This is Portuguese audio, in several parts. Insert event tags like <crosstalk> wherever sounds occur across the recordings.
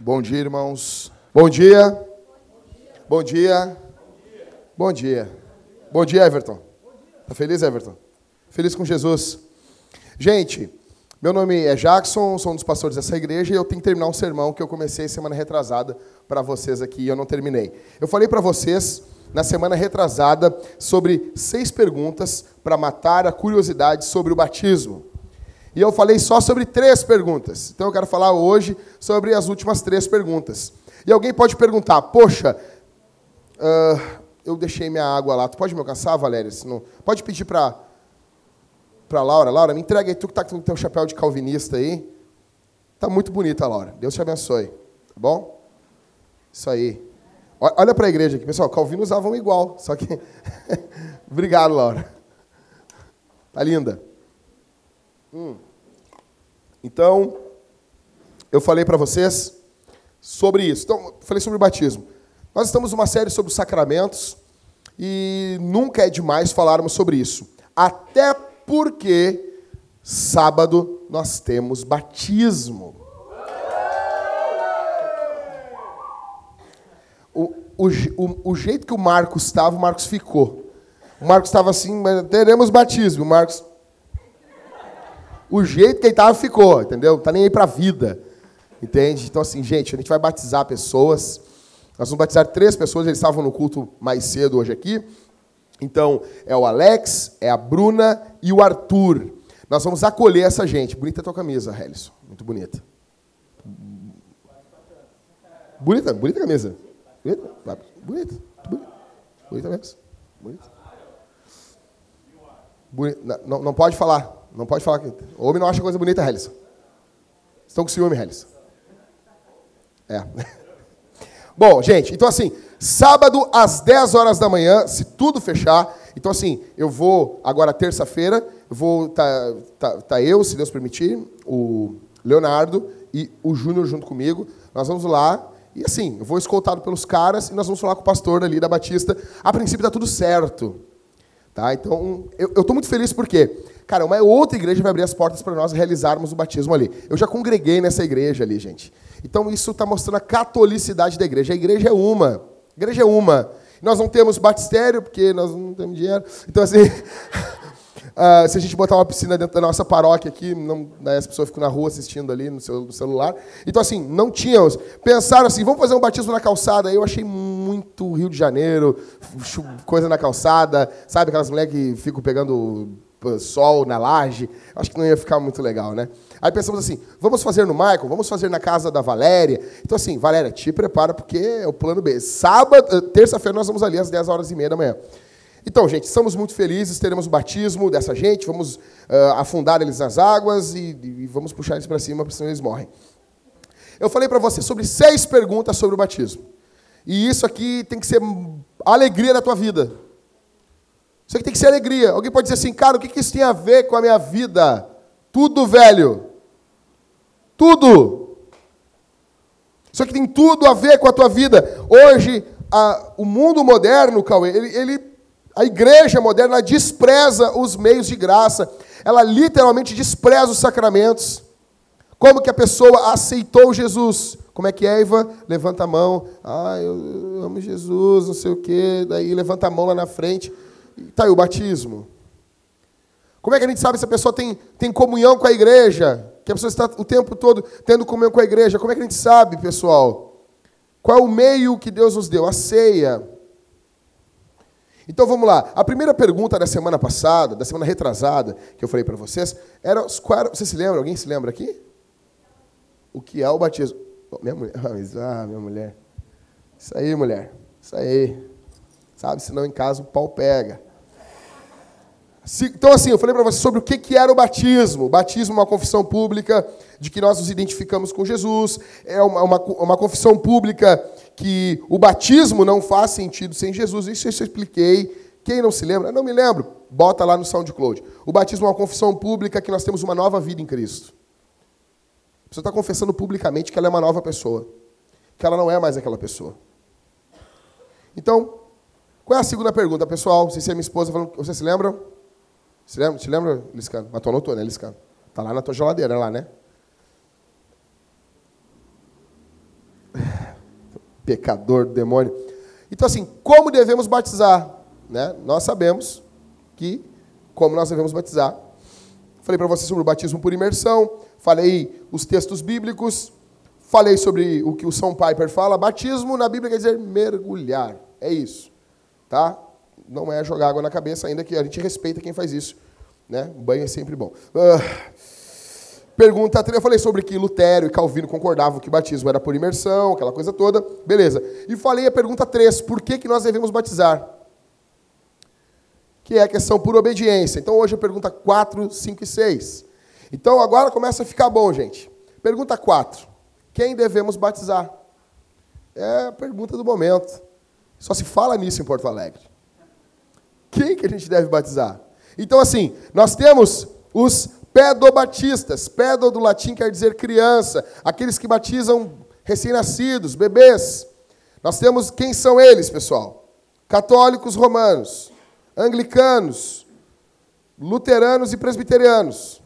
Bom dia, irmãos. Bom dia. Bom dia. Bom dia. Bom dia, Everton. Tá feliz, Everton? Feliz com Jesus. Gente, meu nome é Jackson, sou um dos pastores dessa igreja e eu tenho que terminar um sermão que eu comecei semana retrasada para vocês aqui e eu não terminei. Eu falei para vocês na semana retrasada sobre seis perguntas para matar a curiosidade sobre o batismo. E eu falei só sobre três perguntas. Então eu quero falar hoje sobre as últimas três perguntas. E alguém pode perguntar: Poxa, uh, eu deixei minha água lá. Tu pode me alcançar, Valéria? Não... Pode pedir para para Laura. Laura, me entrega aí, tu que está com o teu chapéu de calvinista aí. Tá muito bonita, Laura. Deus te abençoe. Tá bom? Isso aí. Olha para a igreja aqui, pessoal. Calvino usavam igual, só que. <laughs> Obrigado, Laura. Tá linda. Hum. Então, eu falei para vocês sobre isso. Então, falei sobre o batismo. Nós estamos numa série sobre os sacramentos e nunca é demais falarmos sobre isso. Até porque sábado nós temos batismo. O, o, o, jeito que o Marcos estava, o Marcos ficou. O Marcos estava assim, teremos batismo. O Marcos. O jeito que ele estava ficou, entendeu? Não está nem aí para a vida. Entende? Então, assim, gente, a gente vai batizar pessoas. Nós vamos batizar três pessoas, eles estavam no culto mais cedo hoje aqui. Então, é o Alex, é a Bruna e o Arthur. Nós vamos acolher essa gente. Bonita a tua camisa, Helison. Muito bonita. Bonita, bonita camisa. Bonita, bonita, bonita. Bonita mesmo. Bonita. bonita. Não, não pode falar. Não pode falar. O homem não acha coisa bonita, Helison. Estão com ciúme, Helison. É. <laughs> Bom, gente, então assim, sábado às 10 horas da manhã, se tudo fechar. Então, assim, eu vou, agora terça-feira, vou tá, tá, tá eu, se Deus permitir, o Leonardo e o Júnior junto comigo. Nós vamos lá. E assim, eu vou escoltado pelos caras e nós vamos falar com o pastor ali da Batista. A princípio está tudo certo. Tá? Então, eu estou muito feliz porque, cara, uma outra igreja vai abrir as portas para nós realizarmos o batismo ali. Eu já congreguei nessa igreja ali, gente. Então isso está mostrando a catolicidade da igreja. A igreja é uma. A igreja é uma. Nós não temos batistério, porque nós não temos dinheiro. Então, assim, <laughs> uh, se a gente botar uma piscina dentro da nossa paróquia aqui, não, né, as pessoas ficam na rua assistindo ali no, seu, no celular. Então, assim, não tínhamos. Pensaram assim, vamos fazer um batismo na calçada. Eu achei muito Rio de Janeiro, coisa na calçada. Sabe aquelas mulheres que ficam pegando sol na laje? Acho que não ia ficar muito legal, né? Aí pensamos assim, vamos fazer no Michael, vamos fazer na casa da Valéria. Então assim, Valéria, te prepara porque é o plano B. Sábado, terça-feira nós vamos ali às 10 horas e meia da manhã. Então, gente, estamos muito felizes, teremos o batismo dessa gente, vamos uh, afundar eles nas águas e, e vamos puxar eles para cima, porque senão eles morrem. Eu falei para você sobre seis perguntas sobre o batismo. E isso aqui tem que ser alegria da tua vida. Isso aqui tem que ser alegria. Alguém pode dizer assim, cara, o que isso tem a ver com a minha vida? Tudo, velho. Tudo. Isso aqui tem tudo a ver com a tua vida. Hoje, a, o mundo moderno, Cauê, ele, ele, a igreja moderna despreza os meios de graça. Ela literalmente despreza os sacramentos. Como que a pessoa aceitou Jesus? Como é que é, Eva? Levanta a mão. Ah, eu amo Jesus, não sei o quê. Daí levanta a mão lá na frente. Está aí o batismo. Como é que a gente sabe se a pessoa tem, tem comunhão com a igreja? que a pessoa está o tempo todo tendo comunhão com a igreja. Como é que a gente sabe, pessoal? Qual é o meio que Deus nos deu? A ceia. Então vamos lá. A primeira pergunta da semana passada, da semana retrasada, que eu falei para vocês, era, qual. Você se lembra? Alguém se lembra aqui? O que é o batismo? Oh, minha mulher. <laughs> Ah, minha mulher. Isso aí, mulher. Isso aí. Sabe, senão em casa o pau pega. Então, assim, eu falei para você sobre o que era o batismo. O batismo é uma confissão pública de que nós nos identificamos com Jesus. É uma, uma, uma confissão pública que o batismo não faz sentido sem Jesus. Isso eu expliquei. Quem não se lembra? Não me lembro. Bota lá no SoundCloud. O batismo é uma confissão pública que nós temos uma nova vida em Cristo. A pessoa está confessando publicamente que ela é uma nova pessoa. Que ela não é mais aquela pessoa. Então, Qual é a segunda pergunta, pessoal? Sei se é minha esposa falando. Vocês se lembram? Se lembra, se lembra, Liscano? Mas tu anotou, né, Liscano? Tá lá na tua geladeira, lá, né? Pecador, demônio. Então, assim, como devemos batizar? Né? Nós sabemos que, como nós devemos batizar. Falei para vocês sobre o batismo por imersão, falei os textos bíblicos, falei sobre o que o São Piper fala. Batismo na Bíblia quer dizer mergulhar. É isso. Tá? Não é jogar água na cabeça, ainda que a gente respeita quem faz isso. Né? O banho é sempre bom. Uh, pergunta 3, eu falei sobre que Lutero e Calvino concordavam que batismo era por imersão, aquela coisa toda. Beleza. E falei a pergunta 3, por que, que nós devemos batizar? Que é a questão por obediência. Então hoje a pergunta 4, 5 e 6. Então agora começa a ficar bom, gente. Pergunta 4. Quem devemos batizar? É a pergunta do momento. Só se fala nisso em Porto Alegre. Quem que a gente deve batizar? Então, assim, nós temos os pedobatistas. Pedo do latim quer dizer criança. Aqueles que batizam recém-nascidos, bebês. Nós temos quem são eles, pessoal? Católicos romanos, anglicanos, luteranos e presbiterianos.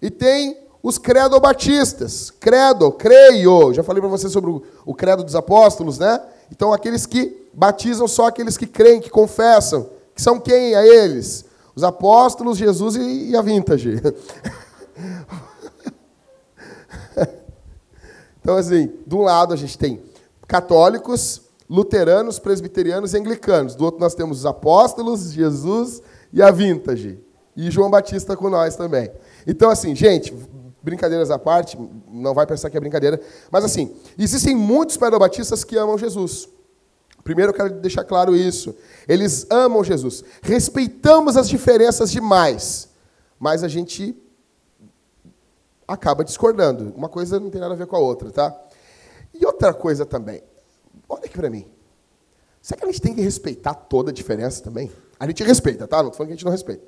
E tem os credobatistas. Credo, creio. Já falei para vocês sobre o credo dos apóstolos, né? Então, aqueles que batizam só aqueles que creem, que confessam. Que são quem a eles? Os apóstolos, Jesus e, e a vintage. <laughs> então, assim, de um lado a gente tem católicos, luteranos, presbiterianos e anglicanos. Do outro nós temos os apóstolos, Jesus e a vintage. E João Batista com nós também. Então, assim, gente, brincadeiras à parte, não vai pensar que é brincadeira, mas assim, existem muitos pedobatistas que amam Jesus. Primeiro eu quero deixar claro isso. Eles amam Jesus. Respeitamos as diferenças demais, mas a gente acaba discordando. Uma coisa não tem nada a ver com a outra, tá? E outra coisa também. Olha aqui para mim. Será que a gente tem que respeitar toda a diferença também? A gente respeita, tá? Não estou falando que a gente não respeita.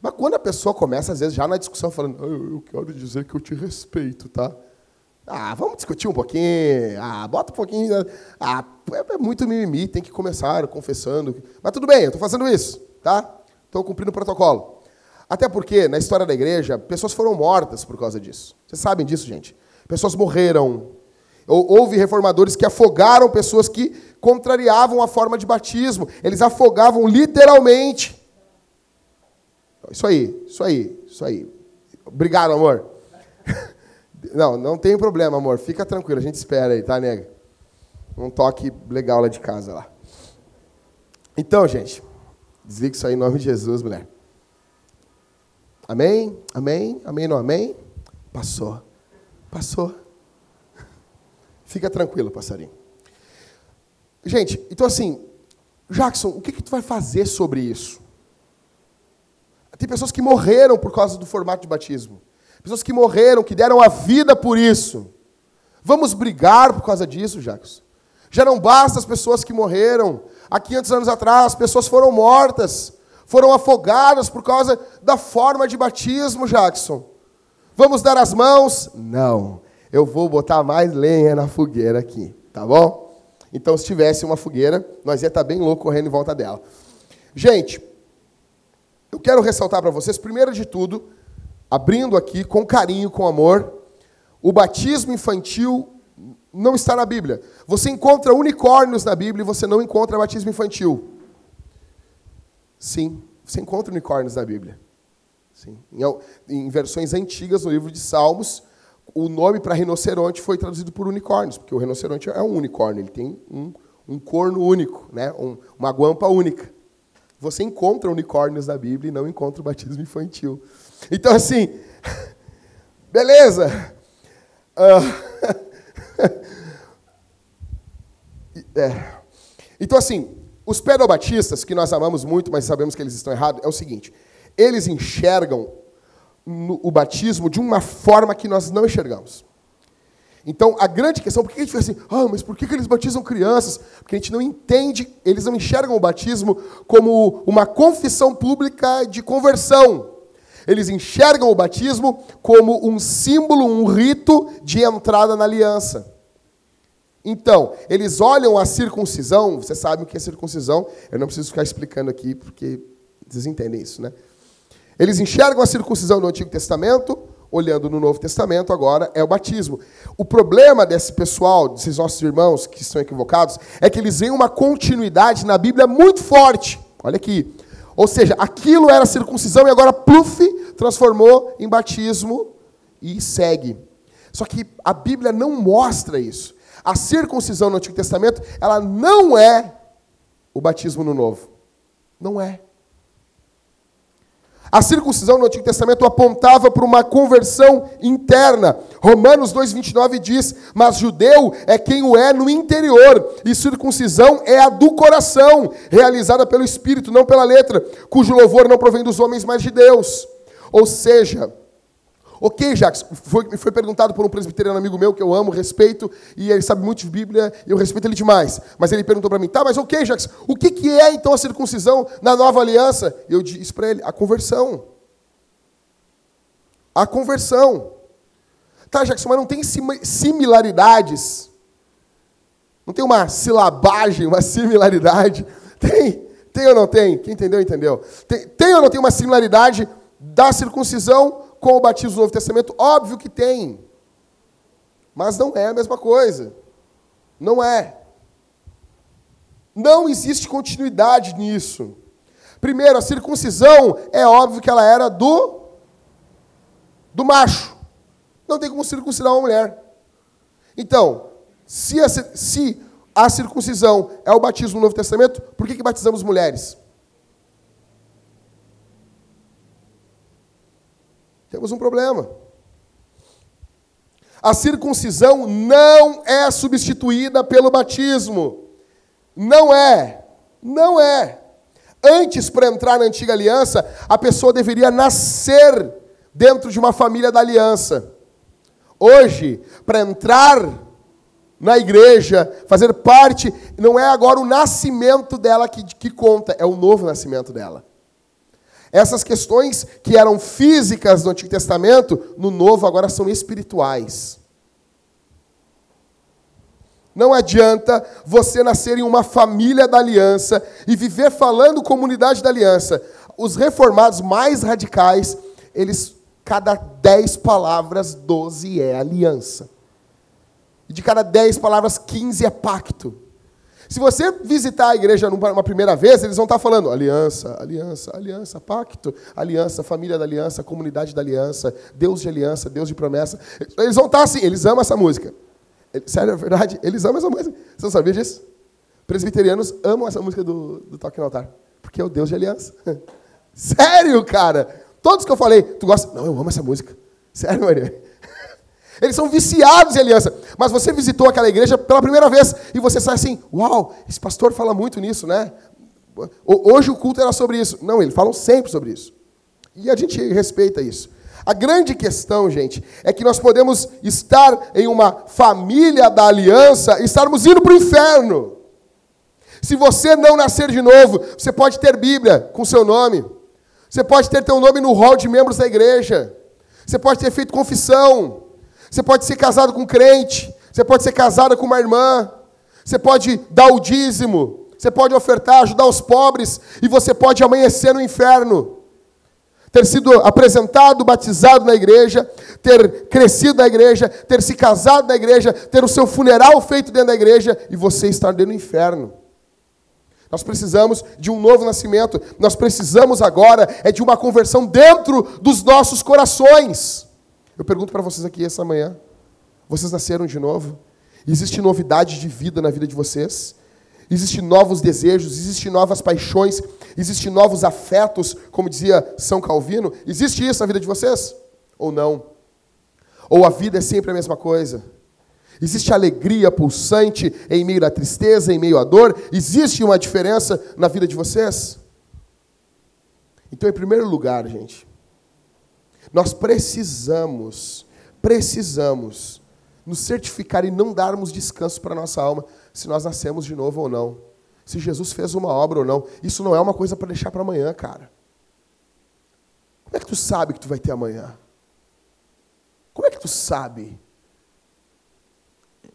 Mas quando a pessoa começa, às vezes, já na discussão, falando, ah, eu quero dizer que eu te respeito, tá? Ah, vamos discutir um pouquinho. Ah, bota um pouquinho. Né? Ah, é, é muito mimimi, tem que começar confessando. Mas tudo bem, eu estou fazendo isso, tá? Estou cumprindo o protocolo. Até porque, na história da igreja, pessoas foram mortas por causa disso. Vocês sabem disso, gente? Pessoas morreram. Houve reformadores que afogaram pessoas que contrariavam a forma de batismo. Eles afogavam literalmente. Isso aí, isso aí, isso aí. Obrigado, amor. Não, não tem problema, amor. Fica tranquilo, a gente espera aí, tá, nega? Um toque legal lá de casa lá. Então, gente, desliga isso aí em nome de Jesus, mulher. Amém? Amém? Amém? Não amém? Passou. Passou. Fica tranquilo, passarinho. Gente, então assim, Jackson, o que, que tu vai fazer sobre isso? Tem pessoas que morreram por causa do formato de batismo. Pessoas que morreram, que deram a vida por isso. Vamos brigar por causa disso, Jacques? Já não basta as pessoas que morreram. Há 500 anos atrás, pessoas foram mortas, foram afogadas por causa da forma de batismo, Jackson. Vamos dar as mãos? Não. Eu vou botar mais lenha na fogueira aqui, tá bom? Então, se tivesse uma fogueira, nós ia estar bem louco correndo em volta dela. Gente, eu quero ressaltar para vocês, primeiro de tudo, abrindo aqui com carinho, com amor, o batismo infantil não está na Bíblia. Você encontra unicórnios na Bíblia e você não encontra batismo infantil. Sim, você encontra unicórnios na Bíblia. Sim. Em, em versões antigas, no livro de Salmos, o nome para rinoceronte foi traduzido por unicórnios, porque o rinoceronte é um unicórnio, ele tem um, um corno único, né? Um, uma guampa única. Você encontra unicórnios na Bíblia e não encontra o batismo infantil. Então, assim, beleza. Uh, <laughs> é. Então, assim, os pedobatistas, que nós amamos muito, mas sabemos que eles estão errados, é o seguinte: eles enxergam o batismo de uma forma que nós não enxergamos. Então, a grande questão, por que a gente fica assim, ah, mas por que eles batizam crianças? Porque a gente não entende, eles não enxergam o batismo como uma confissão pública de conversão. Eles enxergam o batismo como um símbolo, um rito de entrada na aliança. Então, eles olham a circuncisão, você sabe o que é circuncisão, eu não preciso ficar explicando aqui, porque vocês entendem isso, né? Eles enxergam a circuncisão no Antigo Testamento, olhando no Novo Testamento, agora é o batismo. O problema desse pessoal, desses nossos irmãos que estão equivocados, é que eles veem uma continuidade na Bíblia muito forte. Olha aqui. Ou seja, aquilo era circuncisão e agora, pluf, transformou em batismo e segue. Só que a Bíblia não mostra isso. A circuncisão no Antigo Testamento, ela não é o batismo no Novo. Não é. A circuncisão no Antigo Testamento apontava para uma conversão interna. Romanos 2,29 diz: Mas judeu é quem o é no interior, e circuncisão é a do coração, realizada pelo Espírito, não pela letra, cujo louvor não provém dos homens, mas de Deus. Ou seja, Ok, Jacques, foi, foi perguntado por um presbiteriano amigo meu que eu amo, respeito, e ele sabe muito de Bíblia, e eu respeito ele demais. Mas ele perguntou para mim, tá, mas ok, Jacques, o que, que é então a circuncisão na nova aliança? Eu disse para ele, a conversão. A conversão. Tá, Jacques, mas não tem similaridades? Não tem uma silabagem, uma similaridade? <laughs> Tem? Tem ou não tem? Quem entendeu, entendeu. Tem, tem ou não tem uma similaridade da circuncisão com o batismo do Novo Testamento? Óbvio que tem. Mas não é a mesma coisa. Não é. Não existe continuidade nisso. Primeiro, a circuncisão é óbvio que ela era do do macho. Não tem como circuncidar uma mulher. Então, se a, se a circuncisão é o batismo no Novo Testamento, por que, que batizamos mulheres? Temos um problema. A circuncisão não é substituída pelo batismo. Não é. Não é. Antes, para entrar na antiga aliança, a pessoa deveria nascer dentro de uma família da aliança. Hoje, para entrar na igreja, fazer parte, não é agora o nascimento dela que, que conta, é o novo nascimento dela. Essas questões que eram físicas no Antigo Testamento, no Novo agora são espirituais. Não adianta você nascer em uma família da aliança e viver falando comunidade da aliança. Os reformados mais radicais, eles, cada dez palavras, doze é aliança. E de cada dez palavras, quinze é pacto. Se você visitar a igreja uma primeira vez, eles vão estar falando aliança, aliança, aliança, pacto, aliança, família da aliança, comunidade da aliança, Deus de aliança, Deus de promessa. Eles vão estar assim, eles amam essa música. Sério, é verdade, eles amam essa música. Você não sabia disso? Presbiterianos amam essa música do, do Toque no Altar, porque é o Deus de aliança. <laughs> Sério, cara? Todos que eu falei, tu gosta? Não, eu amo essa música. Sério, Maria? Eles são viciados em aliança. Mas você visitou aquela igreja pela primeira vez e você sai assim: Uau, esse pastor fala muito nisso, né? Hoje o culto era sobre isso. Não, eles falam sempre sobre isso. E a gente respeita isso. A grande questão, gente, é que nós podemos estar em uma família da aliança e estarmos indo para o inferno. Se você não nascer de novo, você pode ter Bíblia com seu nome. Você pode ter teu nome no hall de membros da igreja. Você pode ter feito confissão. Você pode ser casado com um crente, você pode ser casada com uma irmã, você pode dar o dízimo, você pode ofertar, ajudar os pobres, e você pode amanhecer no inferno. Ter sido apresentado, batizado na igreja, ter crescido na igreja, ter se casado na igreja, ter o seu funeral feito dentro da igreja e você estar dentro do inferno. Nós precisamos de um novo nascimento. Nós precisamos agora é de uma conversão dentro dos nossos corações. Eu pergunto para vocês aqui essa manhã: vocês nasceram de novo? Existe novidade de vida na vida de vocês? Existem novos desejos, existem novas paixões, existem novos afetos, como dizia São Calvino? Existe isso na vida de vocês? Ou não? Ou a vida é sempre a mesma coisa? Existe alegria pulsante em meio à tristeza, em meio à dor? Existe uma diferença na vida de vocês? Então, em primeiro lugar, gente, nós precisamos, precisamos nos certificar e não darmos descanso para a nossa alma se nós nascemos de novo ou não. Se Jesus fez uma obra ou não. Isso não é uma coisa para deixar para amanhã, cara. Como é que tu sabe que tu vai ter amanhã? Como é que tu sabe?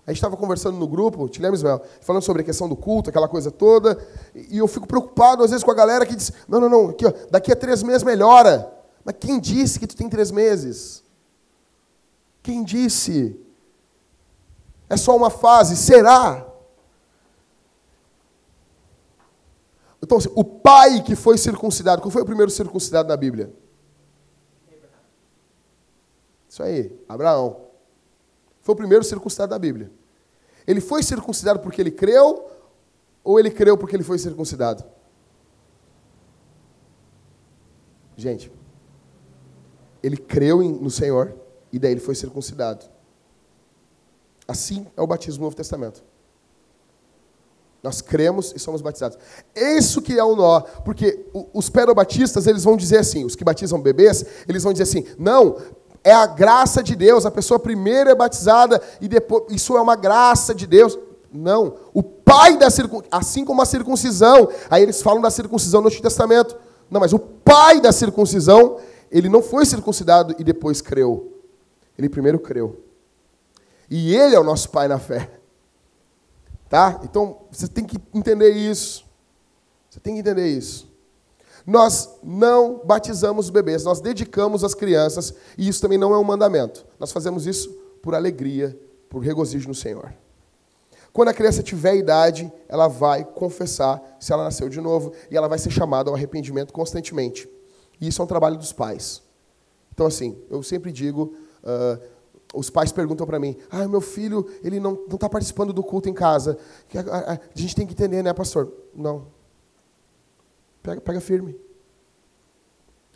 A gente estava conversando no grupo, te lembra, Ismael? Falando sobre a questão do culto, aquela coisa toda. E eu fico preocupado, às vezes, com a galera que diz: não, não, não, aqui, ó, daqui a três meses melhora. Mas quem disse que tu tem três meses? Quem disse? É só uma fase? Será? Então, assim, o pai que foi circuncidado, qual foi o primeiro circuncidado na Bíblia? Isso aí, Abraão. Foi o primeiro circuncidado da Bíblia. Ele foi circuncidado porque ele creu ou ele creu porque ele foi circuncidado? Gente, ele creu no Senhor e daí ele foi circuncidado. Assim é o batismo no Novo Testamento. Nós cremos e somos batizados. Isso que é o nó, porque os perobatistas, eles vão dizer assim, os que batizam bebês, eles vão dizer assim, não, é a graça de Deus, a pessoa primeiro é batizada e depois, isso é uma graça de Deus. Não, o pai da circuncisão, assim como a circuncisão, aí eles falam da circuncisão no Antigo Testamento. Não, mas o pai da circuncisão, ele não foi circuncidado e depois creu. Ele primeiro creu. E ele é o nosso pai na fé. Tá? Então, você tem que entender isso. Você tem que entender isso. Nós não batizamos bebês, nós dedicamos as crianças, e isso também não é um mandamento. Nós fazemos isso por alegria, por regozijo no Senhor. Quando a criança tiver idade, ela vai confessar se ela nasceu de novo, e ela vai ser chamada ao arrependimento constantemente. E isso é um trabalho dos pais. Então, assim, eu sempre digo. Uh, os pais perguntam para mim: ah, meu filho, ele não está participando do culto em casa. A, a, a, gente tem que entender, né, pastor? Não. Pega, pega firme.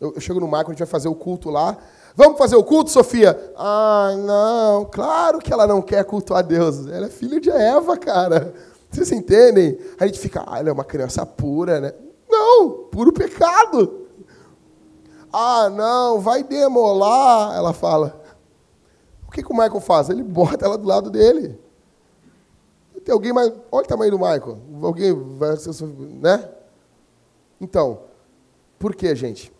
Eu, eu chego no Marco, a gente vai fazer o culto lá. Vamos fazer o culto, Sofia? Ah, não, claro que ela não quer cultuar Deus. Ela é filha de Eva, cara. Vocês entendem? A gente fica, ah, ela é uma criança pura, né? Não, puro pecado. Ah, não, vai demolar, ela fala. O que, que o Michael faz? Ele bota ela do lado dele. Tem alguém mais. Olha o tamanho do Michael. Alguém vai. Né? Então, por que, gente?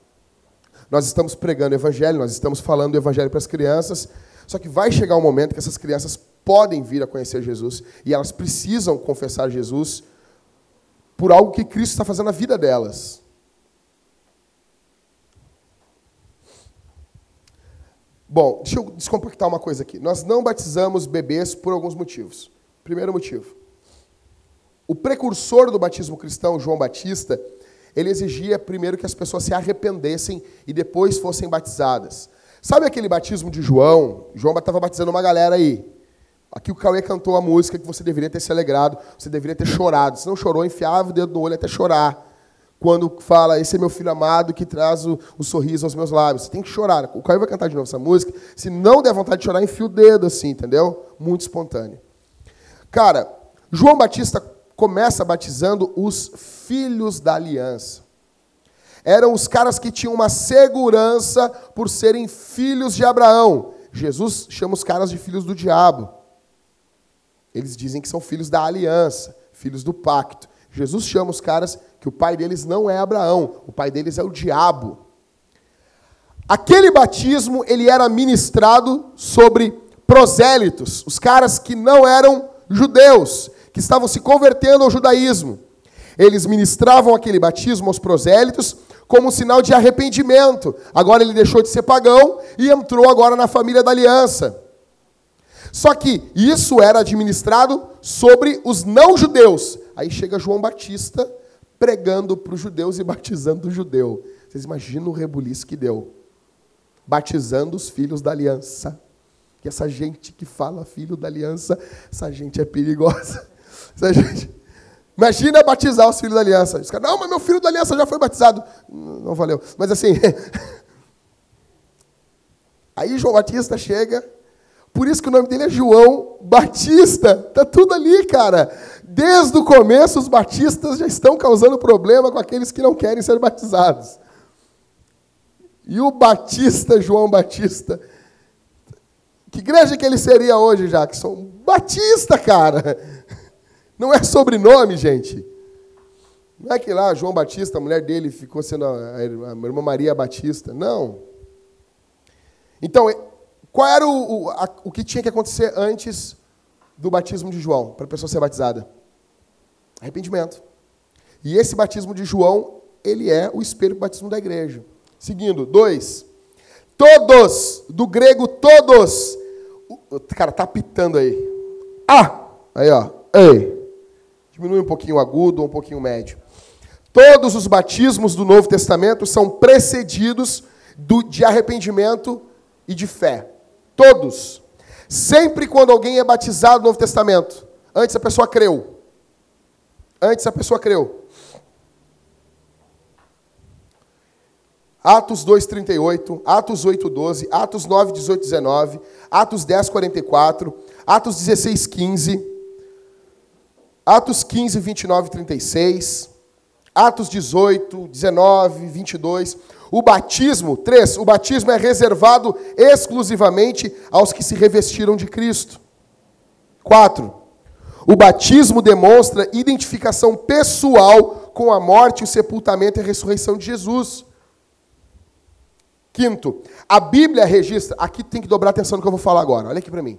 Nós estamos pregando o evangelho, nós estamos falando o evangelho para as crianças, só que vai chegar um momento que essas crianças podem vir a conhecer Jesus e elas precisam confessar Jesus por algo que Cristo está fazendo na vida delas. Bom, deixa eu descompactar uma coisa aqui. Nós não batizamos bebês por alguns motivos. Primeiro motivo. O precursor do batismo cristão, João Batista, ele exigia primeiro que as pessoas se arrependessem e depois fossem batizadas. Sabe aquele batismo de João? João estava batizando uma galera aí. Aqui o Cauê cantou a música que você deveria ter se alegrado, você deveria ter chorado. Se não chorou, enfiava o dedo no olho até chorar. Quando fala, esse é meu filho amado que traz o, o sorriso aos meus lábios. Você tem que chorar. O Cauê vai cantar de novo essa música. Se não der vontade de chorar, enfia o dedo assim, entendeu? Muito espontâneo. Cara, João Batista começa batizando os filhos da aliança. Eram os caras que tinham uma segurança por serem filhos de Abraão. Jesus chama os caras de filhos do diabo. Eles dizem que são filhos da aliança, filhos do pacto. Jesus chama os caras que o pai deles não é Abraão, o pai deles é o diabo. Aquele batismo, ele era ministrado sobre prosélitos, os caras que não eram judeus, que estavam se convertendo ao judaísmo. Eles ministravam aquele batismo aos prosélitos como um sinal de arrependimento. Agora ele deixou de ser pagão e entrou agora na família da aliança. Só que isso era administrado sobre os não-judeus. Aí chega João Batista pregando para os judeus e batizando o judeu. Vocês imaginam o rebuliço que deu? Batizando os filhos da aliança. Que essa gente que fala filho da aliança, essa gente é perigosa. <laughs> Gente, imagina batizar os filhos da aliança. Os não, mas meu filho da aliança já foi batizado. Não valeu. Mas assim. <laughs> Aí João Batista chega. Por isso que o nome dele é João Batista. Tá tudo ali, cara. Desde o começo, os batistas já estão causando problema com aqueles que não querem ser batizados. E o Batista, João Batista, que igreja que ele seria hoje, são Batista, cara. Não é sobrenome, gente. Não é que lá João Batista, a mulher dele, ficou sendo a, a irmã Maria Batista. Não. Então, qual era o, o, a, o que tinha que acontecer antes do batismo de João para a pessoa ser batizada? Arrependimento. E esse batismo de João, ele é o espelho do batismo da igreja. Seguindo, dois. Todos, do grego todos. Cara, tá pitando aí. Ah! Aí, ó. Ei. Diminui um pouquinho o agudo, um pouquinho o médio. Todos os batismos do Novo Testamento são precedidos do, de arrependimento e de fé. Todos. Sempre quando alguém é batizado no Novo Testamento, antes a pessoa creu. Antes a pessoa creu. Atos 2:38, Atos 8:12, Atos 9, 18, 19, Atos 10, 44, Atos 16, 15, Atos 15, 29 e 36, Atos 18, 19, 22. O batismo, três, o batismo é reservado exclusivamente aos que se revestiram de Cristo. Quatro, o batismo demonstra identificação pessoal com a morte, o sepultamento e a ressurreição de Jesus. Quinto, a Bíblia registra, aqui tem que dobrar atenção no que eu vou falar agora, olha aqui para mim.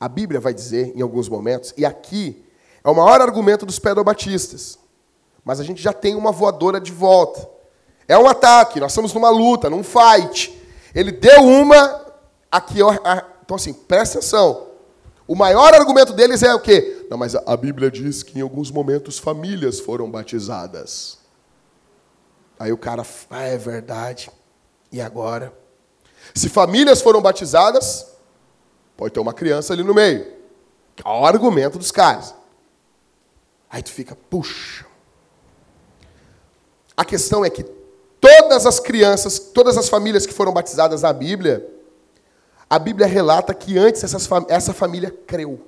A Bíblia vai dizer, em alguns momentos, e aqui é o maior argumento dos pedobatistas, mas a gente já tem uma voadora de volta. É um ataque, nós estamos numa luta, num fight. Ele deu uma, aqui, então assim, presta atenção. O maior argumento deles é o quê? Não, mas a Bíblia diz que em alguns momentos famílias foram batizadas. Aí o cara, ah, é verdade. E agora? Se famílias foram batizadas, pode ter uma criança ali no meio. É o argumento dos caras. Aí tu fica, puxa. A questão é que todas as crianças, todas as famílias que foram batizadas na Bíblia, a Bíblia relata que antes essas, essa família creu.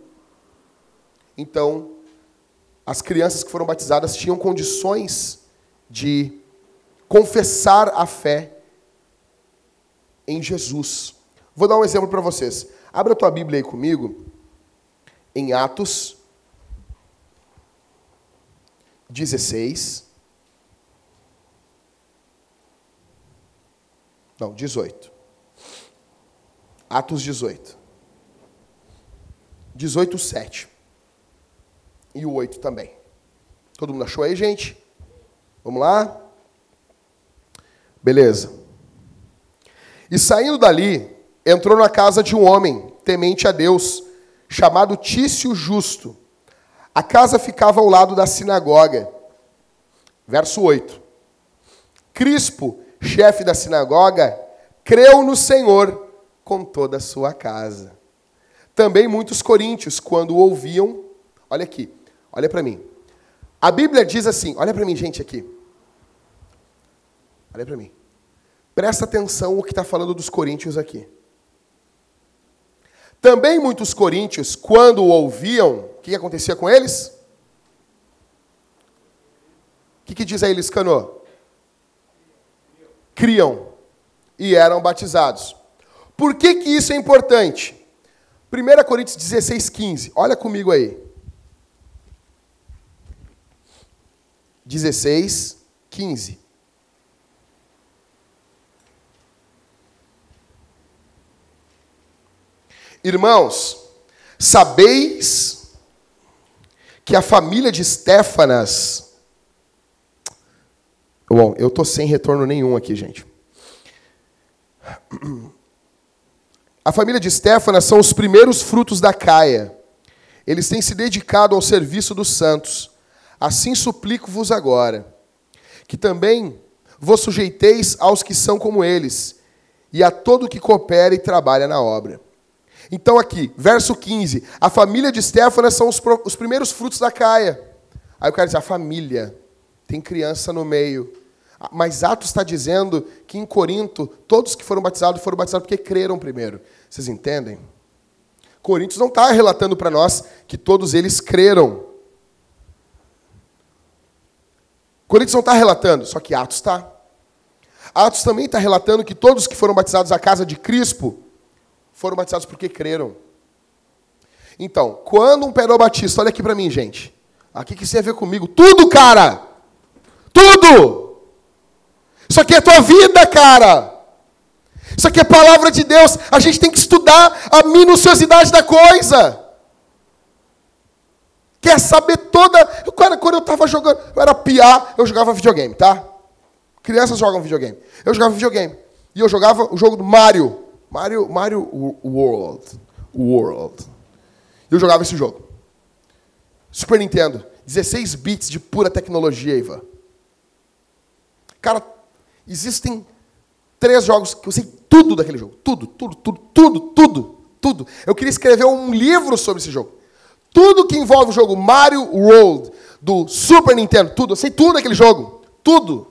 Então, as crianças que foram batizadas tinham condições de confessar a fé em Jesus. Vou dar um exemplo para vocês. Abra a tua Bíblia aí comigo, em Atos 16. Não, 18. Atos 18. 18, 7. E o 8 também. Todo mundo achou aí, gente? Vamos lá? Beleza. E saindo dali, entrou na casa de um homem temente a Deus, chamado Tício Justo. A casa ficava ao lado da sinagoga. Verso 8. Crispo, chefe da sinagoga, creu no Senhor com toda a sua casa. Também muitos coríntios, quando ouviam, olha aqui, olha para mim. A Bíblia diz assim, olha para mim, gente, aqui. Olha para mim. Presta atenção o que está falando dos coríntios aqui. Também muitos coríntios, quando ouviam, o que acontecia com eles? O que, que diz aí, Liscano? Criam e eram batizados. Por que, que isso é importante? 1 Coríntios 16, 15. Olha comigo aí. 16, 15. Irmãos, sabeis que a família de Estéfanas. Bom, eu estou sem retorno nenhum aqui, gente. A família de Estéfanas são os primeiros frutos da caia. Eles têm se dedicado ao serviço dos santos. Assim suplico-vos agora, que também vos sujeiteis aos que são como eles, e a todo que coopera e trabalha na obra. Então, aqui, verso 15: a família de Estéfanas são os, os primeiros frutos da caia. Aí o cara diz: a família, tem criança no meio. Ah, mas Atos está dizendo que em Corinto, todos que foram batizados foram batizados porque creram primeiro. Vocês entendem? Coríntios não está relatando para nós que todos eles creram. Coríntios não está relatando, só que Atos está. Atos também está relatando que todos que foram batizados à casa de Crispo foram batizados porque creram. Então, quando um perobatista, olha aqui para mim, gente. Aqui que você vê comigo. Tudo, cara! Tudo! Isso aqui é tua vida, cara! Isso aqui é palavra de Deus. A gente tem que estudar a minuciosidade da coisa. Quer saber toda. Cara, quando eu estava jogando, eu era piá, eu jogava videogame, tá? Crianças jogam videogame. Eu jogava videogame. E eu jogava o jogo do Mario. Mario, Mario World. World. Eu jogava esse jogo. Super Nintendo. 16 bits de pura tecnologia, Ivan. Cara, existem três jogos que eu sei tudo daquele jogo. Tudo, tudo, tudo, tudo, tudo, tudo. Eu queria escrever um livro sobre esse jogo. Tudo que envolve o jogo Mario World, do Super Nintendo, tudo. Eu sei tudo daquele jogo. Tudo.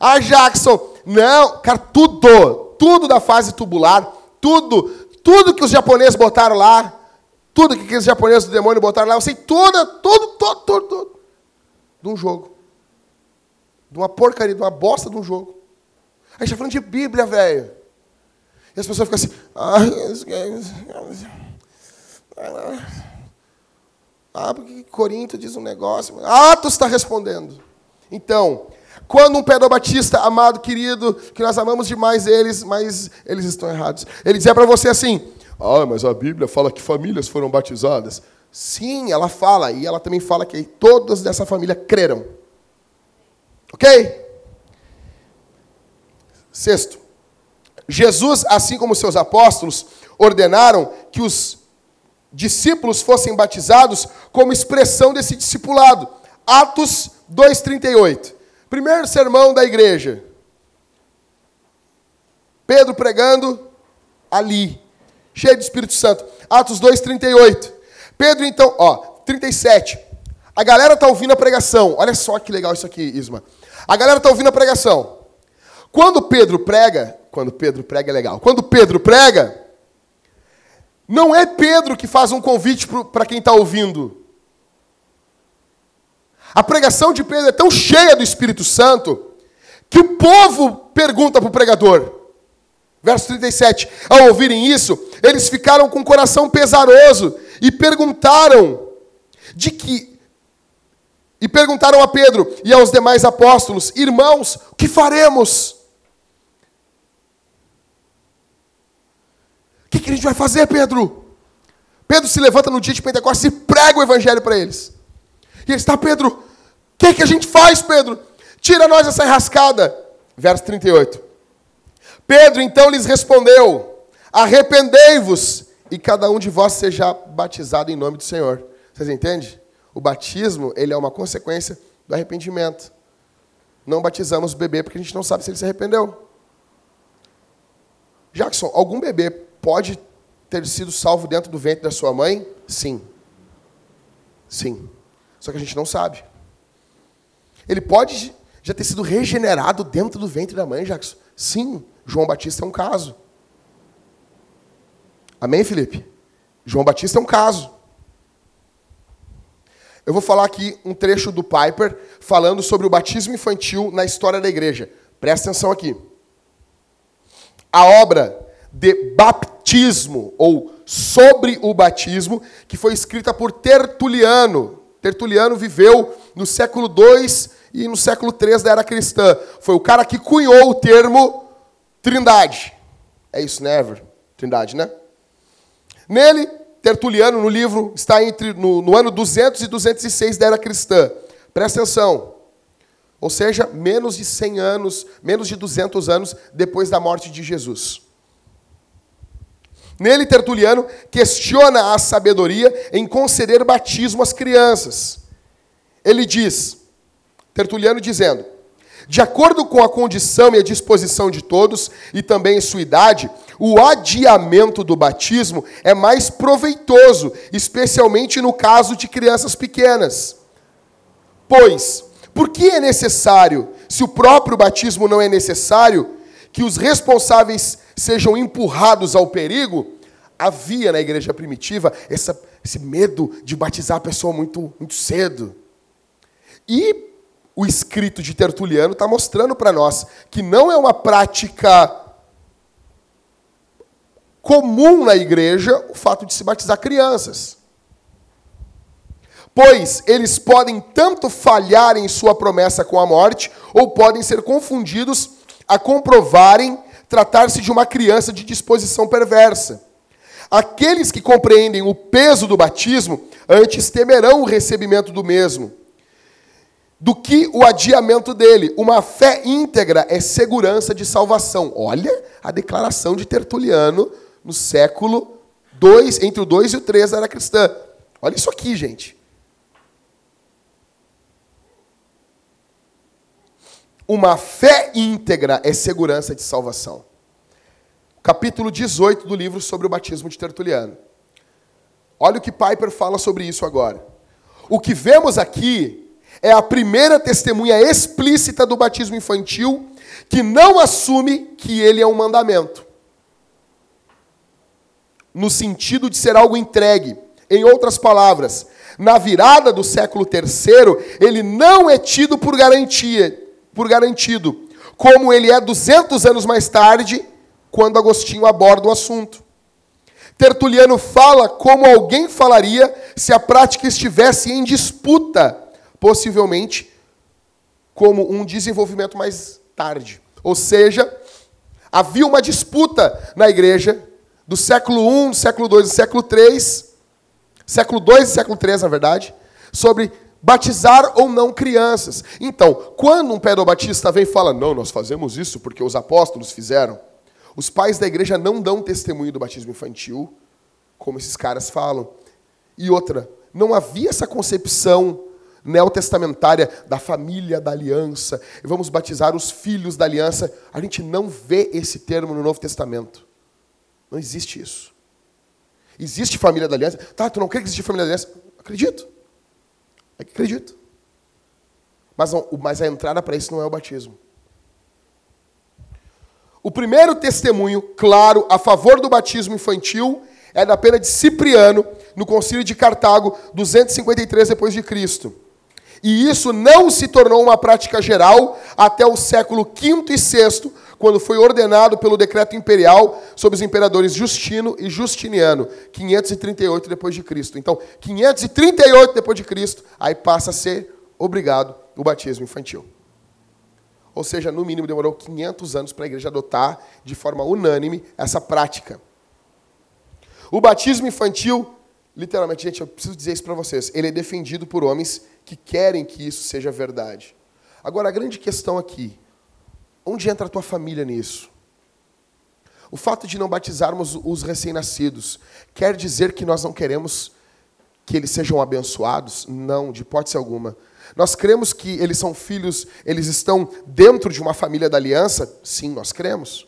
Ah, Jackson, não, cara, tudo. Tudo da fase tubular, tudo. Tudo que os japoneses botaram lá, tudo que aqueles japoneses do demônio botaram lá, eu sei tudo, tudo, tudo, tudo, tudo. De um jogo. De uma porcaria, de uma bosta de um jogo. A gente está falando de Bíblia, velho. E as pessoas ficam assim. Ah, porque Corinto diz um negócio. Atos está respondendo. Então, quando um pedobatista, amado, querido, que nós amamos demais eles, mas eles estão errados. Ele dizia para você assim: Ah, mas a Bíblia fala que famílias foram batizadas. Sim, ela fala, e ela também fala que todos dessa família creram. Ok? Sexto, Jesus, assim como seus apóstolos, ordenaram que os discípulos fossem batizados como expressão desse discipulado. Atos 2,38. Primeiro sermão da igreja. Pedro pregando ali, cheio de Espírito Santo. Atos 2,38. Pedro, então, ó, 37. A galera tá ouvindo a pregação. Olha só que legal isso aqui, Isma. A galera tá ouvindo a pregação. Quando Pedro prega, quando Pedro prega é legal. Quando Pedro prega, não é Pedro que faz um convite para quem está ouvindo. A pregação de Pedro é tão cheia do Espírito Santo que o povo pergunta para o pregador. Verso 37. Ao ouvirem isso, eles ficaram com o coração pesaroso e perguntaram de que e perguntaram a Pedro e aos demais apóstolos: Irmãos, o que faremos? O que, que a gente vai fazer, Pedro? Pedro se levanta no dia de Pentecostes e prega o evangelho para eles. E está, Pedro, o que, que a gente faz, Pedro? Tira nós essa enrascada. Verso 38. Pedro então lhes respondeu: Arrependei-vos e cada um de vós seja batizado em nome do Senhor. Vocês entendem? O batismo, ele é uma consequência do arrependimento. Não batizamos o bebê porque a gente não sabe se ele se arrependeu. Jackson, algum bebê pode ter sido salvo dentro do ventre da sua mãe? Sim. Sim. Só que a gente não sabe. Ele pode já ter sido regenerado dentro do ventre da mãe, Jackson? Sim. João Batista é um caso. Amém, Felipe? João Batista é um caso. Eu vou falar aqui um trecho do Piper falando sobre o batismo infantil na história da igreja. Presta atenção aqui. A obra de baptismo, ou sobre o batismo, que foi escrita por Tertuliano. Tertuliano viveu no século II e no século III da era cristã. Foi o cara que cunhou o termo trindade. É isso, né? Trindade, né? Nele, Tertuliano, no livro, está entre no, no ano 200 e 206 da era cristã. Presta atenção. Ou seja, menos de 100 anos, menos de 200 anos depois da morte de Jesus. Nele, Tertuliano questiona a sabedoria em conceder batismo às crianças. Ele diz, Tertuliano dizendo, de acordo com a condição e a disposição de todos, e também sua idade, o adiamento do batismo é mais proveitoso, especialmente no caso de crianças pequenas. Pois, por que é necessário, se o próprio batismo não é necessário, que os responsáveis sejam empurrados ao perigo, havia na igreja primitiva essa, esse medo de batizar a pessoa muito, muito cedo. E o escrito de Tertuliano está mostrando para nós que não é uma prática comum na igreja o fato de se batizar crianças. Pois eles podem tanto falhar em sua promessa com a morte, ou podem ser confundidos a comprovarem tratar-se de uma criança de disposição perversa. Aqueles que compreendem o peso do batismo antes temerão o recebimento do mesmo do que o adiamento dele. Uma fé íntegra é segurança de salvação. Olha a declaração de Tertuliano no século 2, entre o 2 e o 3 da era cristã. Olha isso aqui, gente. Uma fé íntegra é segurança de salvação. Capítulo 18 do livro sobre o batismo de Tertuliano. Olha o que Piper fala sobre isso agora. O que vemos aqui é a primeira testemunha explícita do batismo infantil que não assume que ele é um mandamento. No sentido de ser algo entregue. Em outras palavras, na virada do século III, ele não é tido por garantia, por garantido, como ele é 200 anos mais tarde, quando Agostinho aborda o assunto. Tertuliano fala como alguém falaria se a prática estivesse em disputa possivelmente como um desenvolvimento mais tarde. Ou seja, havia uma disputa na igreja do século I, do século II do século III, século II e século III, na verdade, sobre batizar ou não crianças. Então, quando um pedobatista vem e fala, não, nós fazemos isso porque os apóstolos fizeram, os pais da igreja não dão testemunho do batismo infantil, como esses caras falam. E outra, não havia essa concepção neotestamentária da família da aliança, vamos batizar os filhos da aliança. A gente não vê esse termo no Novo Testamento. Não existe isso. Existe família da aliança? Tá, tu não crê que existe família da aliança? Acredito. É que acredito. Mas, não, mas a entrada para isso não é o batismo. O primeiro testemunho claro a favor do batismo infantil é da pena de Cipriano, no concílio de Cartago, 253 depois de Cristo. E isso não se tornou uma prática geral até o século V e VI, quando foi ordenado pelo decreto imperial sobre os imperadores Justino e Justiniano, 538 depois de Cristo. Então, 538 depois de Cristo, aí passa a ser obrigado o batismo infantil. Ou seja, no mínimo demorou 500 anos para a igreja adotar de forma unânime essa prática. O batismo infantil, literalmente, gente, eu preciso dizer isso para vocês, ele é defendido por homens que querem que isso seja verdade. Agora, a grande questão aqui, onde entra a tua família nisso? O fato de não batizarmos os recém-nascidos quer dizer que nós não queremos que eles sejam abençoados? Não, de hipótese alguma. Nós cremos que eles são filhos, eles estão dentro de uma família da aliança? Sim, nós cremos.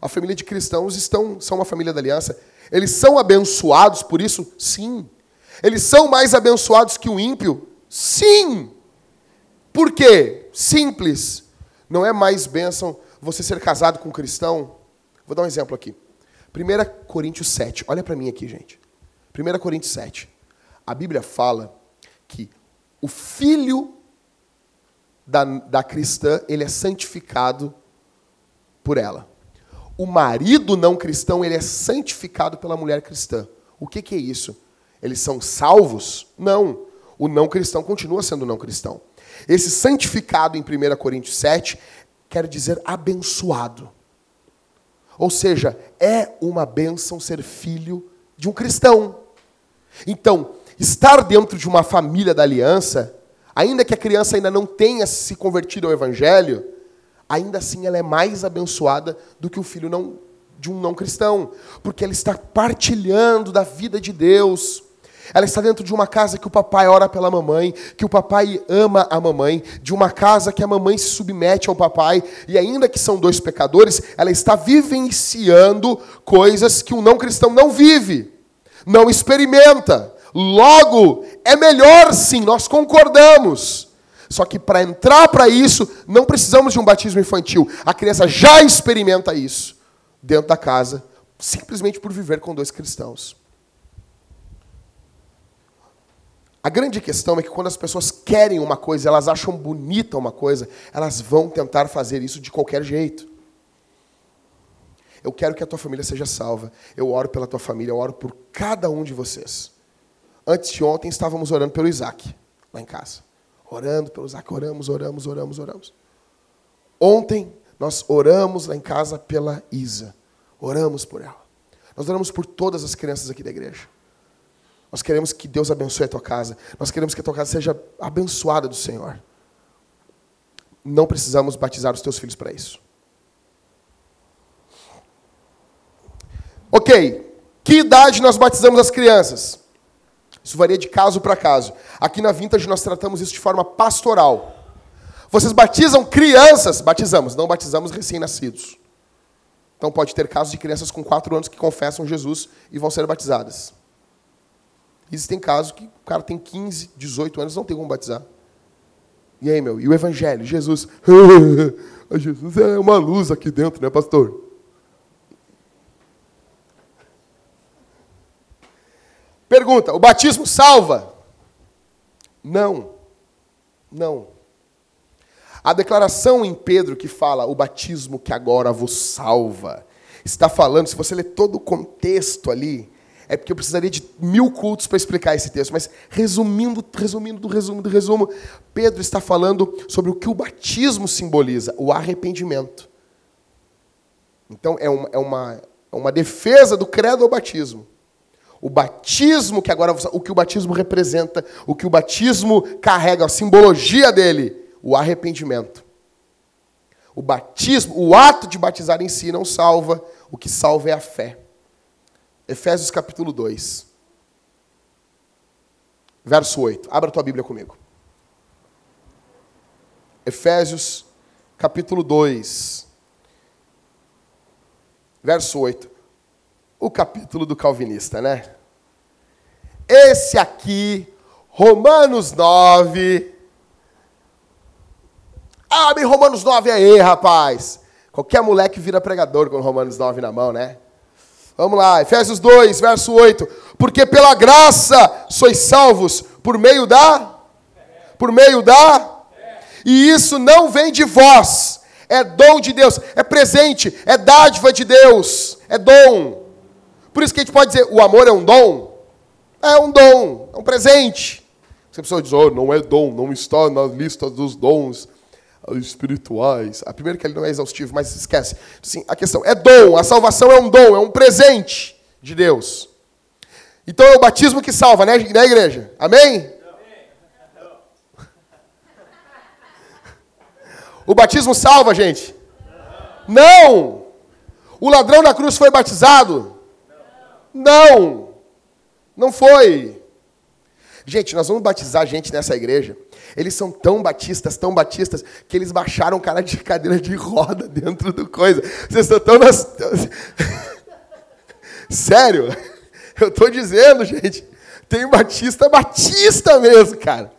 A família de cristãos estão, são uma família da aliança. Eles são abençoados por isso? Sim. Eles são mais abençoados que o ímpio? Sim! Por quê? Simples. Não é mais bênção você ser casado com um cristão? Vou dar um exemplo aqui. 1 Coríntios 7. Olha para mim aqui, gente. 1 Coríntios 7. A Bíblia fala que o filho da, da cristã, ele é santificado por ela. O marido não cristão, ele é santificado pela mulher cristã. O que, que é isso? Eles são salvos? Não o não cristão continua sendo não cristão. Esse santificado em 1 Coríntios 7 quer dizer abençoado. Ou seja, é uma bênção ser filho de um cristão. Então, estar dentro de uma família da aliança, ainda que a criança ainda não tenha se convertido ao evangelho, ainda assim ela é mais abençoada do que o filho não, de um não cristão, porque ela está partilhando da vida de Deus. Ela está dentro de uma casa que o papai ora pela mamãe, que o papai ama a mamãe, de uma casa que a mamãe se submete ao papai, e ainda que são dois pecadores, ela está vivenciando coisas que o não cristão não vive, não experimenta. Logo, é melhor sim, nós concordamos. Só que para entrar para isso, não precisamos de um batismo infantil. A criança já experimenta isso dentro da casa, simplesmente por viver com dois cristãos. A grande questão é que quando as pessoas querem uma coisa, elas acham bonita uma coisa, elas vão tentar fazer isso de qualquer jeito. Eu quero que a tua família seja salva. Eu oro pela tua família, eu oro por cada um de vocês. Antes de ontem estávamos orando pelo Isaac, lá em casa. Orando pelo Isaac, oramos, oramos, oramos, oramos. Ontem Nós oramos lá em casa pela Isa. Oramos por ela. Nós oramos por todas as crianças aqui da igreja. Nós queremos que Deus abençoe a tua casa. Nós queremos que a tua casa seja abençoada do Senhor. Não precisamos batizar os teus filhos para isso. Ok. Que idade nós batizamos as crianças? Isso varia de caso para caso. Aqui na Vintage nós tratamos isso de forma pastoral. Vocês batizam crianças? Batizamos, não batizamos recém-nascidos. Então pode ter casos de crianças com 4 anos que confessam Jesus e vão ser batizadas. Existem casos que o cara tem 15, 18 anos, não tem como batizar. E aí, meu? E o Evangelho? Jesus. <laughs> Jesus é uma luz aqui dentro, né, pastor? Pergunta: o batismo salva? Não. Não. A declaração em Pedro que fala o batismo que agora vos salva, está falando, se você ler todo o contexto ali, é porque eu precisaria de mil cultos para explicar esse texto, mas resumindo, resumindo do resumo do resumo, Pedro está falando sobre o que o batismo simboliza, o arrependimento. Então é uma, é uma, é uma defesa do credo ao batismo. O batismo que agora o que o batismo representa, o que o batismo carrega, a simbologia dele, o arrependimento. O batismo, o ato de batizar em si não salva, o que salva é a fé. Efésios capítulo 2. Verso 8. Abra tua Bíblia comigo. Efésios capítulo 2. Verso 8 o capítulo do calvinista, né? Esse aqui, Romanos 9. Abre Romanos 9 aí, rapaz. Qualquer moleque vira pregador com Romanos 9 na mão, né? Vamos lá, Efésios 2, verso 8. Porque pela graça sois salvos por meio da por meio da e isso não vem de vós, é dom de Deus, é presente, é dádiva de Deus, é dom. Por isso que a gente pode dizer, o amor é um dom? É um dom, é um presente. Se a pessoa diz, oh, não é dom, não está na lista dos dons espirituais. A primeira que ele não é exaustivo, mas esquece. Sim, a questão é dom, a salvação é um dom, é um presente de Deus. Então é o batismo que salva, né, né igreja? Amém? O batismo salva, gente? Não! O ladrão na cruz foi batizado? Não! Não foi. Gente, nós vamos batizar gente nessa igreja. Eles são tão batistas, tão batistas, que eles baixaram um cara de cadeira de roda dentro do coisa. Vocês estão tão nas. <laughs> Sério? Eu estou dizendo, gente. Tem batista, batista mesmo, cara.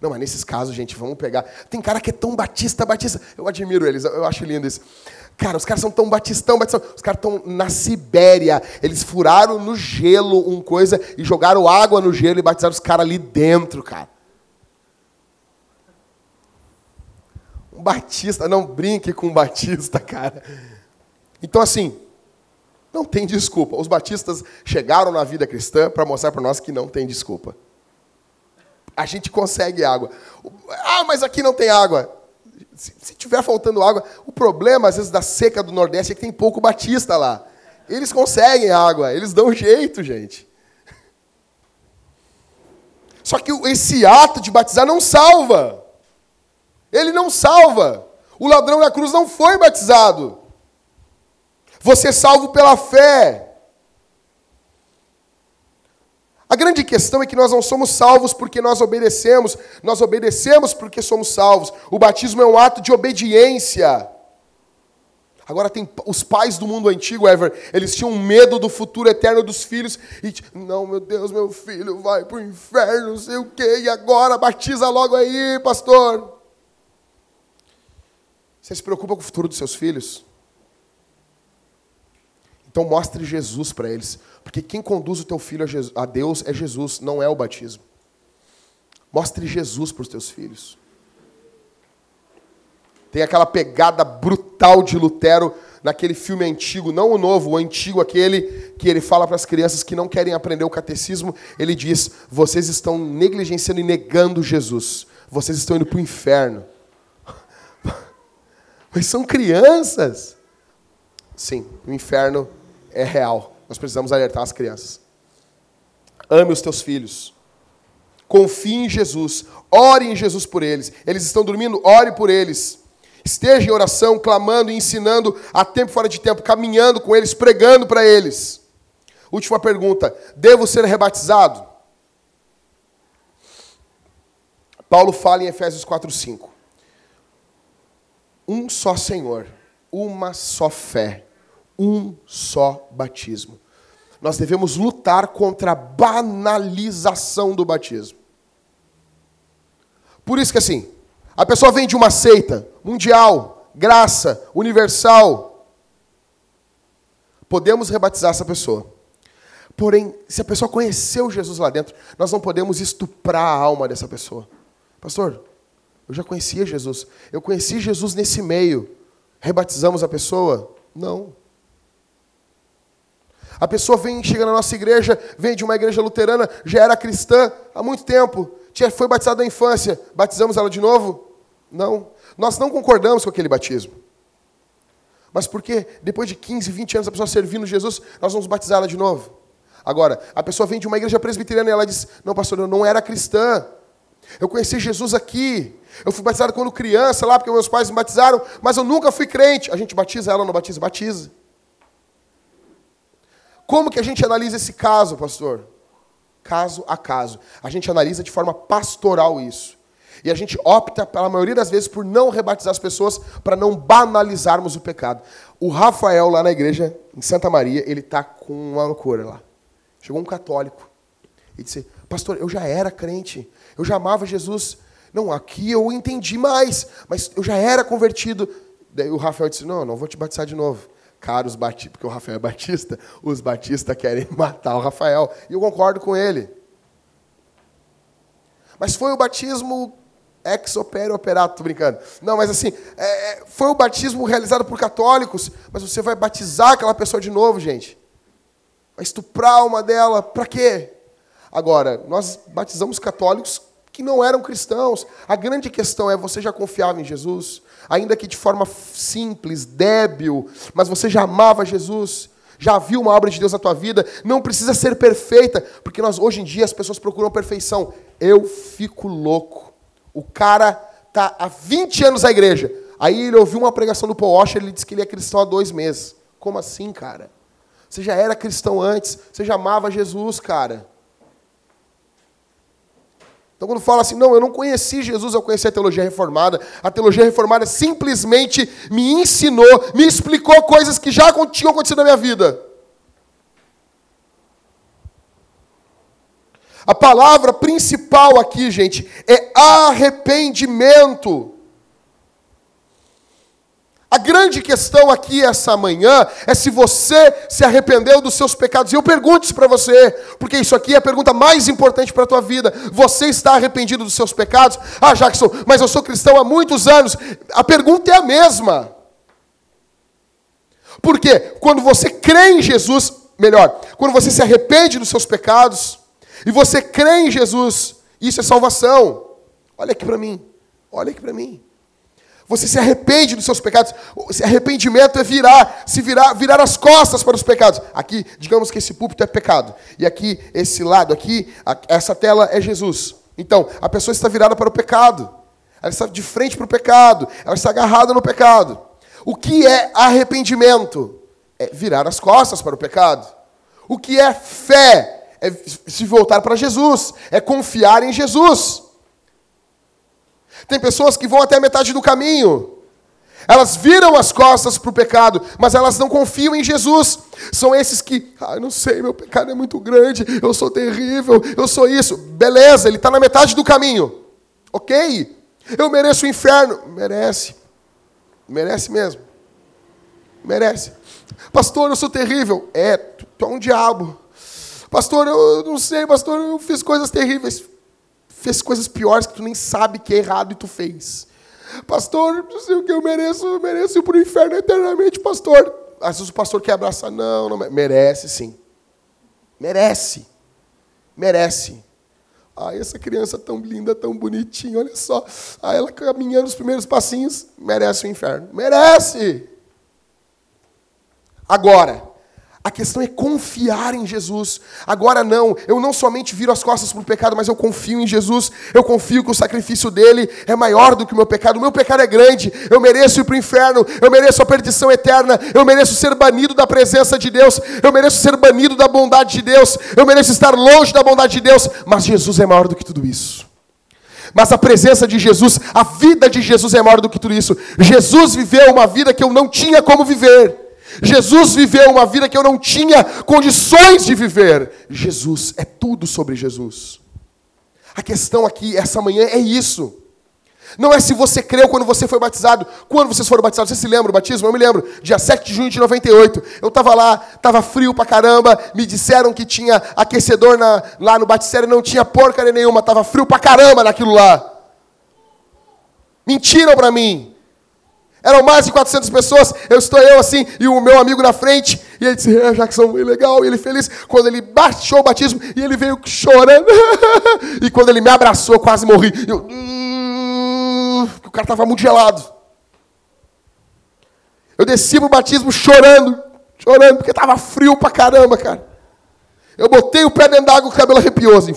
Não, mas nesses casos, gente, vamos pegar. Tem cara que é tão batista, batista. Eu admiro eles, eu acho lindo isso. Cara, os caras são tão batistão, batistão. Os caras estão na Sibéria. Eles furaram no gelo um coisa e jogaram água no gelo e batizaram os caras ali dentro, cara. Um batista, não brinque com um batista, cara. Então, assim, não tem desculpa. Os batistas chegaram na vida cristã para mostrar para nós que não tem desculpa. A gente consegue água. Ah, mas aqui não tem água. Se, se tiver faltando água, o problema, às vezes, da seca do Nordeste é que tem pouco batista lá. Eles conseguem água, eles dão jeito, gente. Só que esse ato de batizar não salva. Ele não salva. O ladrão na cruz não foi batizado. Você é salvo pela fé. A grande questão é que nós não somos salvos porque nós obedecemos, nós obedecemos porque somos salvos. O batismo é um ato de obediência. Agora tem os pais do mundo antigo, Ever, eles tinham medo do futuro eterno dos filhos e não, meu Deus, meu filho vai para o inferno, não sei o quê, e agora batiza logo aí, pastor. Você se preocupa com o futuro dos seus filhos? Então mostre Jesus para eles. Porque quem conduz o teu filho a Deus é Jesus, não é o batismo. Mostre Jesus para os teus filhos. Tem aquela pegada brutal de Lutero naquele filme antigo, não o novo, o antigo, aquele que ele fala para as crianças que não querem aprender o catecismo. Ele diz: vocês estão negligenciando e negando Jesus. Vocês estão indo para o inferno. <laughs> Mas são crianças. Sim, o inferno é real. Nós precisamos alertar as crianças. Ame os teus filhos. Confie em Jesus. Ore em Jesus por eles. Eles estão dormindo, ore por eles. Esteja em oração, clamando e ensinando a tempo fora de tempo, caminhando com eles, pregando para eles. Última pergunta: devo ser rebatizado? Paulo fala em Efésios 4:5. Um só Senhor, uma só fé, um só batismo. Nós devemos lutar contra a banalização do batismo. Por isso que assim, a pessoa vem de uma seita mundial, graça, universal. Podemos rebatizar essa pessoa. Porém, se a pessoa conheceu Jesus lá dentro, nós não podemos estuprar a alma dessa pessoa. Pastor, eu já conhecia Jesus. Eu conheci Jesus nesse meio. Rebatizamos a pessoa? Não. A pessoa vem, chega na nossa igreja, vem de uma igreja luterana, já era cristã há muito tempo, foi batizada na infância, batizamos ela de novo? Não. Nós não concordamos com aquele batismo. Mas porque depois de 15, 20 anos a pessoa servindo Jesus, nós vamos batizá-la de novo? Agora, a pessoa vem de uma igreja presbiteriana e ela diz: Não, pastor, eu não era cristã. Eu conheci Jesus aqui. Eu fui batizado quando criança lá, porque meus pais me batizaram, mas eu nunca fui crente. A gente batiza ela não batiza? Batiza. Como que a gente analisa esse caso, pastor? Caso a caso. A gente analisa de forma pastoral isso. E a gente opta, pela maioria das vezes, por não rebatizar as pessoas, para não banalizarmos o pecado. O Rafael, lá na igreja, em Santa Maria, ele está com uma loucura lá. Chegou um católico e disse: Pastor, eu já era crente, eu já amava Jesus. Não, aqui eu entendi mais, mas eu já era convertido. Daí o Rafael disse: Não, não vou te batizar de novo. Caros batistas, porque o Rafael é batista, os batistas querem <laughs> matar o Rafael. E eu concordo com ele. Mas foi o batismo ex opere operato, tô brincando. Não, mas assim, é, é, foi o batismo realizado por católicos, mas você vai batizar aquela pessoa de novo, gente. Vai estuprar uma dela, para quê? Agora, nós batizamos católicos que não eram cristãos. A grande questão é: você já confiava em Jesus? Ainda que de forma simples, débil, mas você já amava Jesus? Já viu uma obra de Deus na tua vida? Não precisa ser perfeita, porque nós hoje em dia as pessoas procuram perfeição. Eu fico louco. O cara tá há 20 anos na igreja. Aí ele ouviu uma pregação do Paul Washer, ele disse que ele é cristão há dois meses. Como assim, cara? Você já era cristão antes, você já amava Jesus, cara. Então, quando fala assim, não, eu não conheci Jesus, eu conheci a teologia reformada. A teologia reformada simplesmente me ensinou, me explicou coisas que já tinham acontecido na minha vida. A palavra principal aqui, gente, é arrependimento. A grande questão aqui essa manhã é se você se arrependeu dos seus pecados. E eu pergunto isso para você, porque isso aqui é a pergunta mais importante para a tua vida. Você está arrependido dos seus pecados? Ah, Jackson, mas eu sou cristão há muitos anos. A pergunta é a mesma. Porque quando você crê em Jesus, melhor, quando você se arrepende dos seus pecados e você crê em Jesus, isso é salvação. Olha aqui para mim. Olha aqui para mim. Você se arrepende dos seus pecados. Esse arrependimento é virar, se virar, virar as costas para os pecados. Aqui, digamos que esse púlpito é pecado. E aqui, esse lado aqui, essa tela é Jesus. Então, a pessoa está virada para o pecado. Ela está de frente para o pecado. Ela está agarrada no pecado. O que é arrependimento? É virar as costas para o pecado. O que é fé? É se voltar para Jesus. É confiar em Jesus. Tem pessoas que vão até a metade do caminho. Elas viram as costas para o pecado, mas elas não confiam em Jesus. São esses que, ah, não sei, meu pecado é muito grande, eu sou terrível, eu sou isso. Beleza, ele está na metade do caminho. Ok? Eu mereço o inferno. Merece. Merece mesmo. Merece. Pastor, eu sou terrível. É, tu, tu é um diabo. Pastor, eu não sei, pastor, eu fiz coisas terríveis fez coisas piores que tu nem sabe que é errado e tu fez. Pastor, não sei o que eu mereço, eu mereço ir para o inferno eternamente, pastor. Às vezes o pastor quer abraçar, não, não merece sim. Merece. Merece. Ai, essa criança tão linda, tão bonitinha, olha só. Aí ela caminhando os primeiros passinhos, merece o inferno. Merece! Agora, a questão é confiar em Jesus. Agora não, eu não somente viro as costas para o pecado, mas eu confio em Jesus. Eu confio que o sacrifício dele é maior do que o meu pecado. O meu pecado é grande. Eu mereço ir para o inferno. Eu mereço a perdição eterna. Eu mereço ser banido da presença de Deus. Eu mereço ser banido da bondade de Deus. Eu mereço estar longe da bondade de Deus. Mas Jesus é maior do que tudo isso. Mas a presença de Jesus, a vida de Jesus é maior do que tudo isso. Jesus viveu uma vida que eu não tinha como viver. Jesus viveu uma vida que eu não tinha condições de viver. Jesus, é tudo sobre Jesus. A questão aqui, essa manhã, é isso. Não é se você creu quando você foi batizado. Quando vocês foram batizados, você se lembra do batismo? Eu me lembro, dia 7 de junho de 98. Eu estava lá, estava frio pra caramba. Me disseram que tinha aquecedor na, lá no batistério, não tinha porcaria nenhuma. Estava frio pra caramba naquilo lá. Mentiram para mim. Eram mais de 400 pessoas, eu estou eu assim, e o meu amigo na frente, e ele disse, é, Jackson, legal, e ele feliz, quando ele baixou o batismo, e ele veio chorando, <laughs> e quando ele me abraçou, eu quase morri, eu, hum, o cara estava muito gelado, eu desci o batismo chorando, chorando, porque estava frio pra caramba, cara, eu botei o pé dentro d'água, o cabelo arrepiou, assim,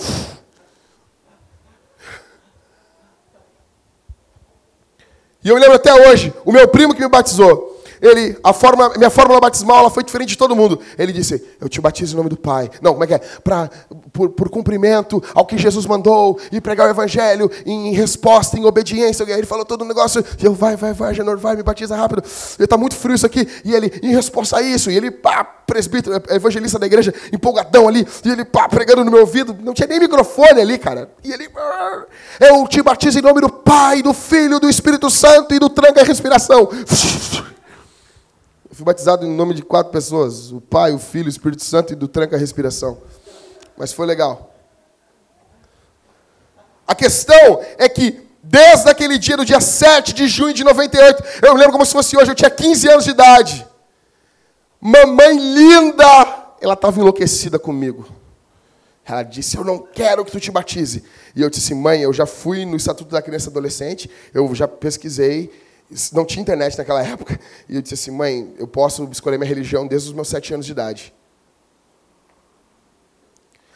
E eu me lembro até hoje, o meu primo que me batizou, ele, a forma, minha fórmula batismal ela foi diferente de todo mundo. Ele disse: Eu te batizo em nome do Pai. Não, como é que é? Pra, por, por cumprimento ao que Jesus mandou e pregar o Evangelho em, resposta, em obediência. E aí ele falou todo o negócio. E eu, vai, vai, vai, Genor, vai, me batiza rápido. Está muito frio isso aqui. E ele, em resposta a isso, e ele, pá, presbítero, evangelista da igreja, empolgadão ali. E ele, pá, pregando no meu ouvido. Não tinha nem microfone ali, cara. E ele, eu te batizo em nome do Pai, do Filho, do Espírito Santo e do tranca a respiração. <laughs> fui batizado em nome de quatro pessoas: o Pai, o Filho, o Espírito Santo e do tranca respiração. Mas foi legal. A questão é que, desde aquele dia, do dia 7 de junho de 98, eu lembro como se fosse hoje, eu tinha 15 anos de idade. Mamãe linda, ela estava enlouquecida comigo. Ela disse: Eu não quero que tu te batize. E eu disse: Mãe, eu já fui no Estatuto da Criança e Adolescente, eu já pesquisei, não tinha internet naquela época. E eu disse assim, mãe, eu posso escolher minha religião desde os meus sete anos de idade.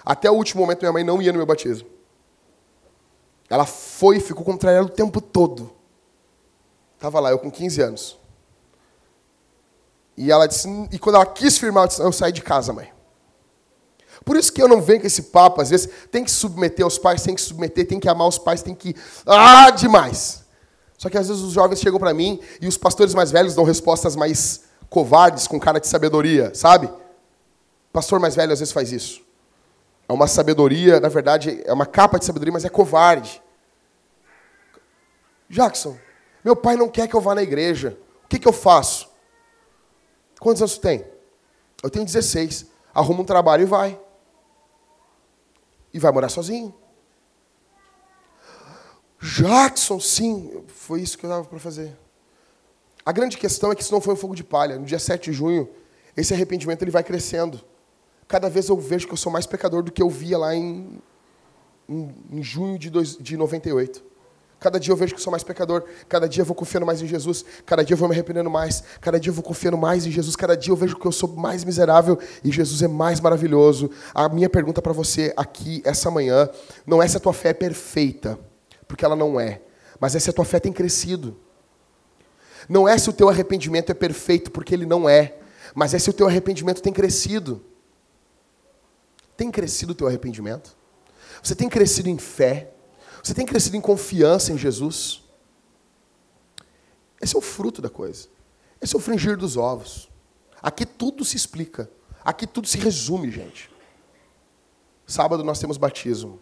Até o último momento, minha mãe não ia no meu batismo. Ela foi e ficou contra o tempo todo. Estava lá, eu com 15 anos. E ela disse, e quando ela quis firmar, eu disse, eu saí de casa, mãe. Por isso que eu não venho com esse papo, às vezes, tem que submeter aos pais, tem que submeter, tem que amar os pais, tem que. Ah, demais! Só que às vezes os jovens chegam para mim e os pastores mais velhos dão respostas mais covardes, com cara de sabedoria, sabe? Pastor mais velho às vezes faz isso. É uma sabedoria, na verdade, é uma capa de sabedoria, mas é covarde. Jackson, meu pai não quer que eu vá na igreja. O que, que eu faço? Quantos anos você tem? Eu tenho 16. Arruma um trabalho e vai. E vai morar sozinho. Jackson, sim, foi isso que eu dava para fazer. A grande questão é que isso não foi um fogo de palha. No dia 7 de junho, esse arrependimento ele vai crescendo. Cada vez eu vejo que eu sou mais pecador do que eu via lá em, em, em junho de, dois, de 98. Cada dia eu vejo que sou mais pecador. Cada dia eu vou confiando mais em Jesus. Cada dia eu vou me arrependendo mais. Cada dia eu vou confiando mais em Jesus. Cada dia eu vejo que eu sou mais miserável e Jesus é mais maravilhoso. A minha pergunta para você aqui essa manhã não é se a tua fé é perfeita porque ela não é. Mas é se a tua fé tem crescido. Não é se o teu arrependimento é perfeito, porque ele não é. Mas é se o teu arrependimento tem crescido. Tem crescido o teu arrependimento? Você tem crescido em fé? Você tem crescido em confiança em Jesus? Esse é o fruto da coisa. Esse é o fringir dos ovos. Aqui tudo se explica. Aqui tudo se resume, gente. Sábado nós temos batismo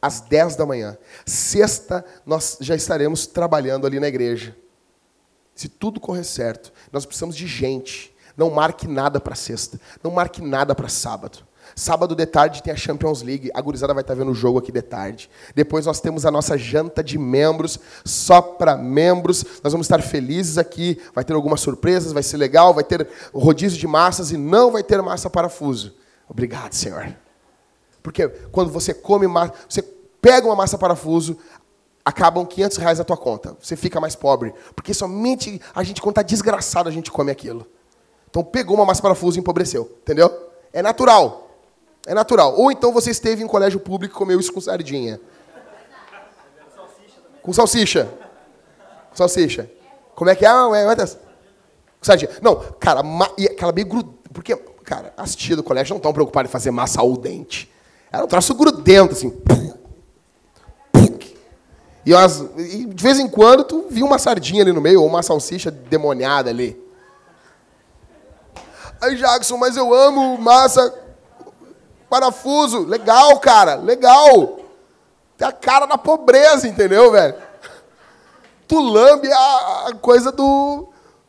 às 10 da manhã. Sexta, nós já estaremos trabalhando ali na igreja. Se tudo correr certo, nós precisamos de gente. Não marque nada para sexta. Não marque nada para sábado. Sábado de tarde tem a Champions League. A gurizada vai estar vendo o jogo aqui de tarde. Depois nós temos a nossa janta de membros, só para membros. Nós vamos estar felizes aqui. Vai ter algumas surpresas, vai ser legal. Vai ter rodízio de massas e não vai ter massa parafuso. Obrigado, Senhor Porque quando você come massa, você pega uma massa parafuso, acabam 500 reais na tua conta. Você fica mais pobre. Porque somente a gente, quando está desgraçado, a gente come aquilo. Então pegou uma massa parafuso e empobreceu. Entendeu? É natural. É natural. Ou então você esteve em um colégio público e comeu isso com sardinha. Com salsicha. Com salsicha. Como é que é, Matheus? Com sardinha. Não, cara, e aquela meio grudada. Porque, cara, as tias do colégio não estão preocupadas em fazer massa ao dente. Era um troço grudento, assim. E, de vez em quando tu viu uma sardinha ali no meio, ou uma salsicha demoniada ali. Aí, Jackson, mas eu amo massa parafuso. Legal, cara, legal. Tem a cara da pobreza, entendeu, velho? Tu lambe a coisa do,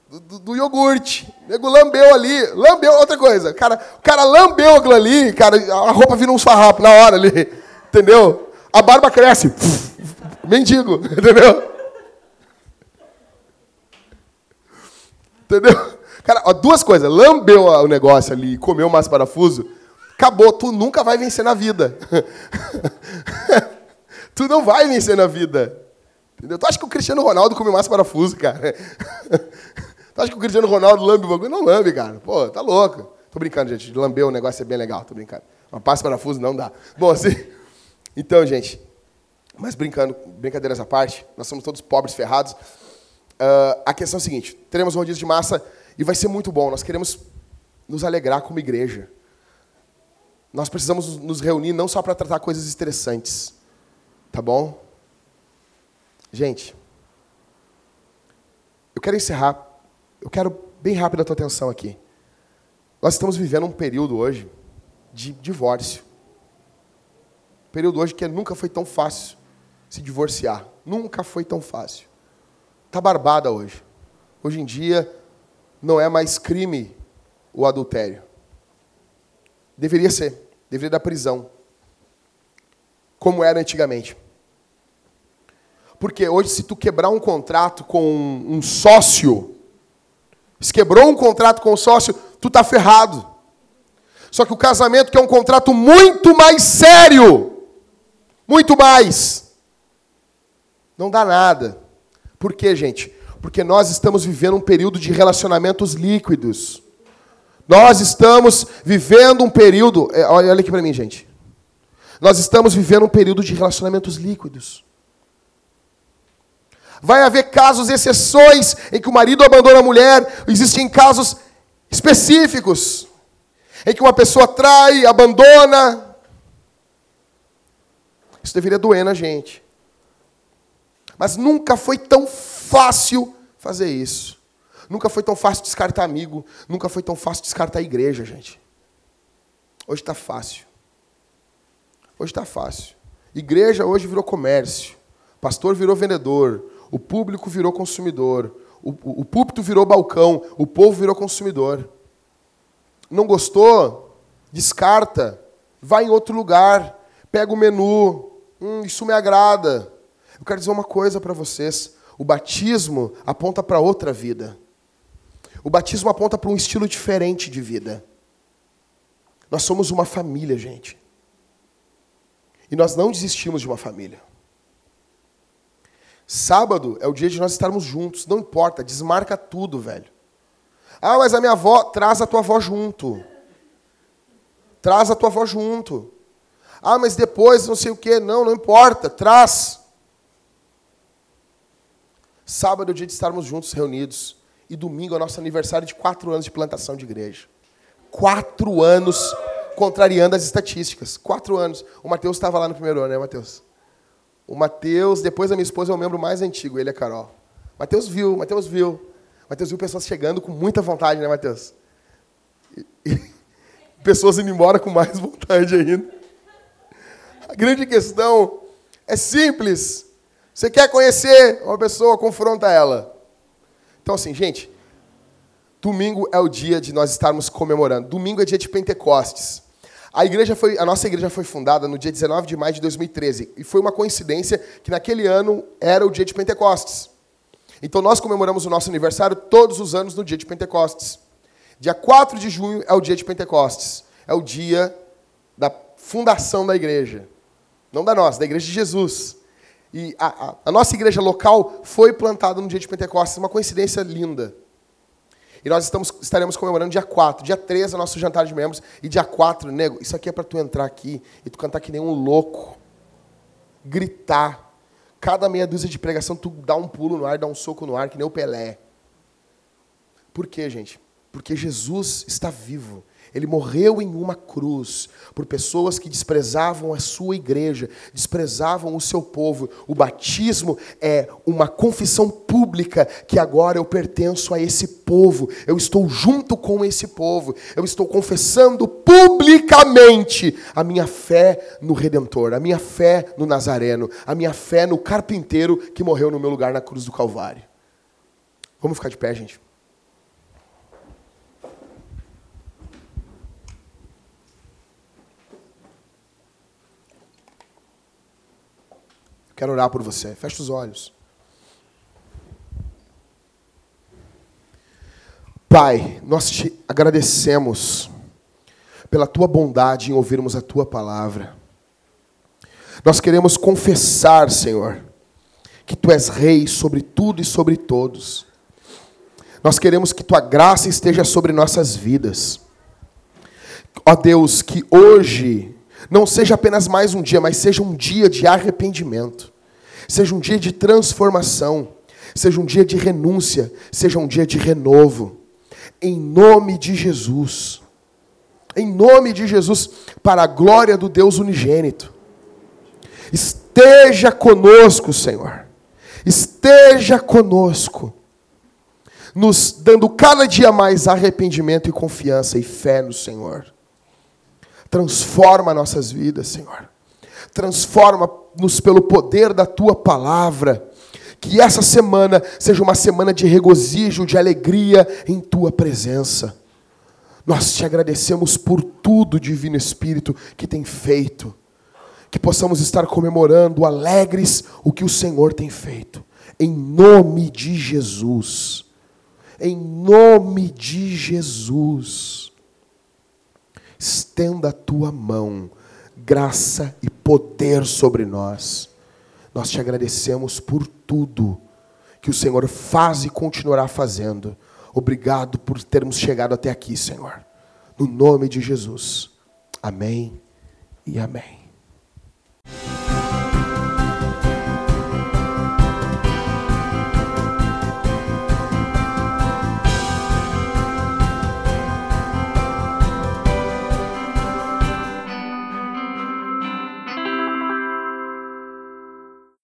do, do, iogurte. O nego lambeu ali. Lambeu, outra coisa. Cara, o cara lambeu aquilo ali, cara, a roupa vira uns farrapos na hora ali. <laughs> Entendeu? A barba cresce. <laughs> Mendigo, <laughs> entendeu? Entendeu? Cara, ó, duas coisas. Lambeu o negócio ali, comeu mais parafuso, acabou. Tu nunca vai vencer na vida. tu não vai vencer na vida. Entendeu? Tu acha que o Cristiano Ronaldo come mais parafuso, cara? Tu acha que o Cristiano Ronaldo lambe o bagulho? Não lambe, cara. Pô, tá louco. Tô brincando, gente. Lamber o negócio é bem legal, tô brincando. Uma passa parafuso não dá. Bom, assim. <laughs> Então, gente, mas brincando, brincadeiras à parte, nós somos todos pobres, ferrados. Uh, a questão é a seguinte: teremos um rodízio de massa e vai ser muito bom. Nós queremos nos alegrar como igreja. Nós precisamos nos reunir não só para tratar coisas estressantes, tá bom? Gente, eu quero encerrar. Eu quero bem rápido a tua atenção aqui. Nós estamos vivendo um período hoje de divórcio. Um período hoje que nunca foi tão fácil se divorciar. Nunca foi tão fácil. Está barbada hoje. Hoje em dia, não é mais crime o adultério. Deveria ser. Deveria dar prisão. Como era antigamente. Porque hoje, se tu quebrar um contrato com um sócio, se quebrou um contrato com um sócio, tu tá ferrado. Só que o casamento, que é um contrato muito mais sério, muito mais, não dá nada. Por quê, gente? Porque nós estamos vivendo um período de relacionamentos líquidos. Nós estamos vivendo um período. É, olha aqui para mim, gente. Nós estamos vivendo um período de relacionamentos líquidos. Vai haver casos, exceções, em que o marido abandona a mulher. Existem casos específicos, em que uma pessoa trai, abandona. Isso deveria doer na gente. Mas nunca foi tão fácil fazer isso. Nunca foi tão fácil descartar amigo. Nunca foi tão fácil descartar igreja, gente. Hoje está fácil. Hoje está fácil. Igreja hoje virou comércio. Pastor virou vendedor. O público virou consumidor. O, o, púlpito virou balcão. O povo virou consumidor. Não gostou? Descarta. Vai em outro lugar. Pega o menu. Hum, isso me agrada. Eu quero dizer uma coisa para vocês: o batismo aponta para outra vida. O batismo aponta para um estilo diferente de vida. Nós somos uma família, gente. E nós não desistimos de uma família. Sábado é o dia de nós estarmos juntos, não importa, desmarca tudo, velho. Ah, mas a minha avó, traz a tua avó junto. Traz a tua avó junto. Ah, mas depois não sei o quê. Não, não importa, traz. Sábado é o dia de estarmos juntos, reunidos. E domingo é o nosso aniversário de quatro anos de plantação de igreja. Quatro anos contrariando as estatísticas. Quatro anos. O Mateus estava lá no primeiro ano, né, Mateus? O Mateus, depois da minha esposa, é o membro mais antigo, ele é Carol. Mateus viu, Mateus viu. Mateus viu pessoas chegando com muita vontade, né, Mateus? Pessoas indo embora com mais vontade ainda. A grande questão é simples. Você quer conhecer uma pessoa, confronta ela. Então, assim, gente, domingo é o dia de nós estarmos comemorando. Domingo é dia de Pentecostes. A igreja foi, a nossa igreja foi fundada no dia 19 de maio de 2013 e foi uma coincidência que naquele ano era o dia de Pentecostes. Então nós comemoramos o nosso aniversário todos os anos no dia de Pentecostes. Dia 4 de junho é o dia de Pentecostes. É o dia da fundação da igreja. Não da nossa, da igreja de Jesus. E a, a, a nossa igreja local foi plantada no dia de Pentecostes, uma coincidência linda. E nós estamos, estaremos comemorando dia 4. Dia 3 é nosso jantar de membros. E dia 4, nego, isso aqui é para tu entrar aqui e tu cantar que nem um louco. Gritar. Cada meia dúzia de pregação, tu dá um pulo no ar, dá um soco no ar, que nem o Pelé. Por quê, gente? Porque Jesus está vivo. Ele morreu em uma cruz por pessoas que desprezavam a sua igreja, desprezavam o seu povo. O batismo é uma confissão pública que agora eu pertenço a esse povo. Eu estou junto com esse povo. Eu estou confessando publicamente a minha fé no redentor, a minha fé no Nazareno, a minha fé no carpinteiro que morreu no meu lugar na cruz do Calvário. Vamos ficar de pé, gente. Quero orar por você. Feche os olhos. Pai, nós te agradecemos pela tua bondade em ouvirmos a tua palavra. Nós queremos confessar, Senhor, que tu és rei sobre tudo e sobre todos. Nós queremos que tua graça esteja sobre nossas vidas. Ó Deus, que hoje não seja apenas mais um dia, mas seja um dia de arrependimento, seja um dia de transformação, seja um dia de renúncia, seja um dia de renovo. Em nome de Jesus. Em nome de Jesus, para a glória do Deus unigênito. Esteja conosco, Senhor. Esteja conosco, nos dando cada dia mais arrependimento e confiança e fé no Senhor. Transforma nossas vidas, Senhor. Transforma-nos pelo poder da tua palavra. Que essa semana seja uma semana de regozijo, de alegria em tua presença. Nós te agradecemos por tudo, Divino Espírito, que tem feito. Que possamos estar comemorando, alegres, o que o Senhor tem feito. Em nome de Jesus. Em nome de Jesus estenda a tua mão, graça e poder sobre nós. Nós te agradecemos por tudo que o Senhor faz e continuará fazendo. Obrigado por termos chegado até aqui, Senhor. No nome de Jesus. Amém e amém.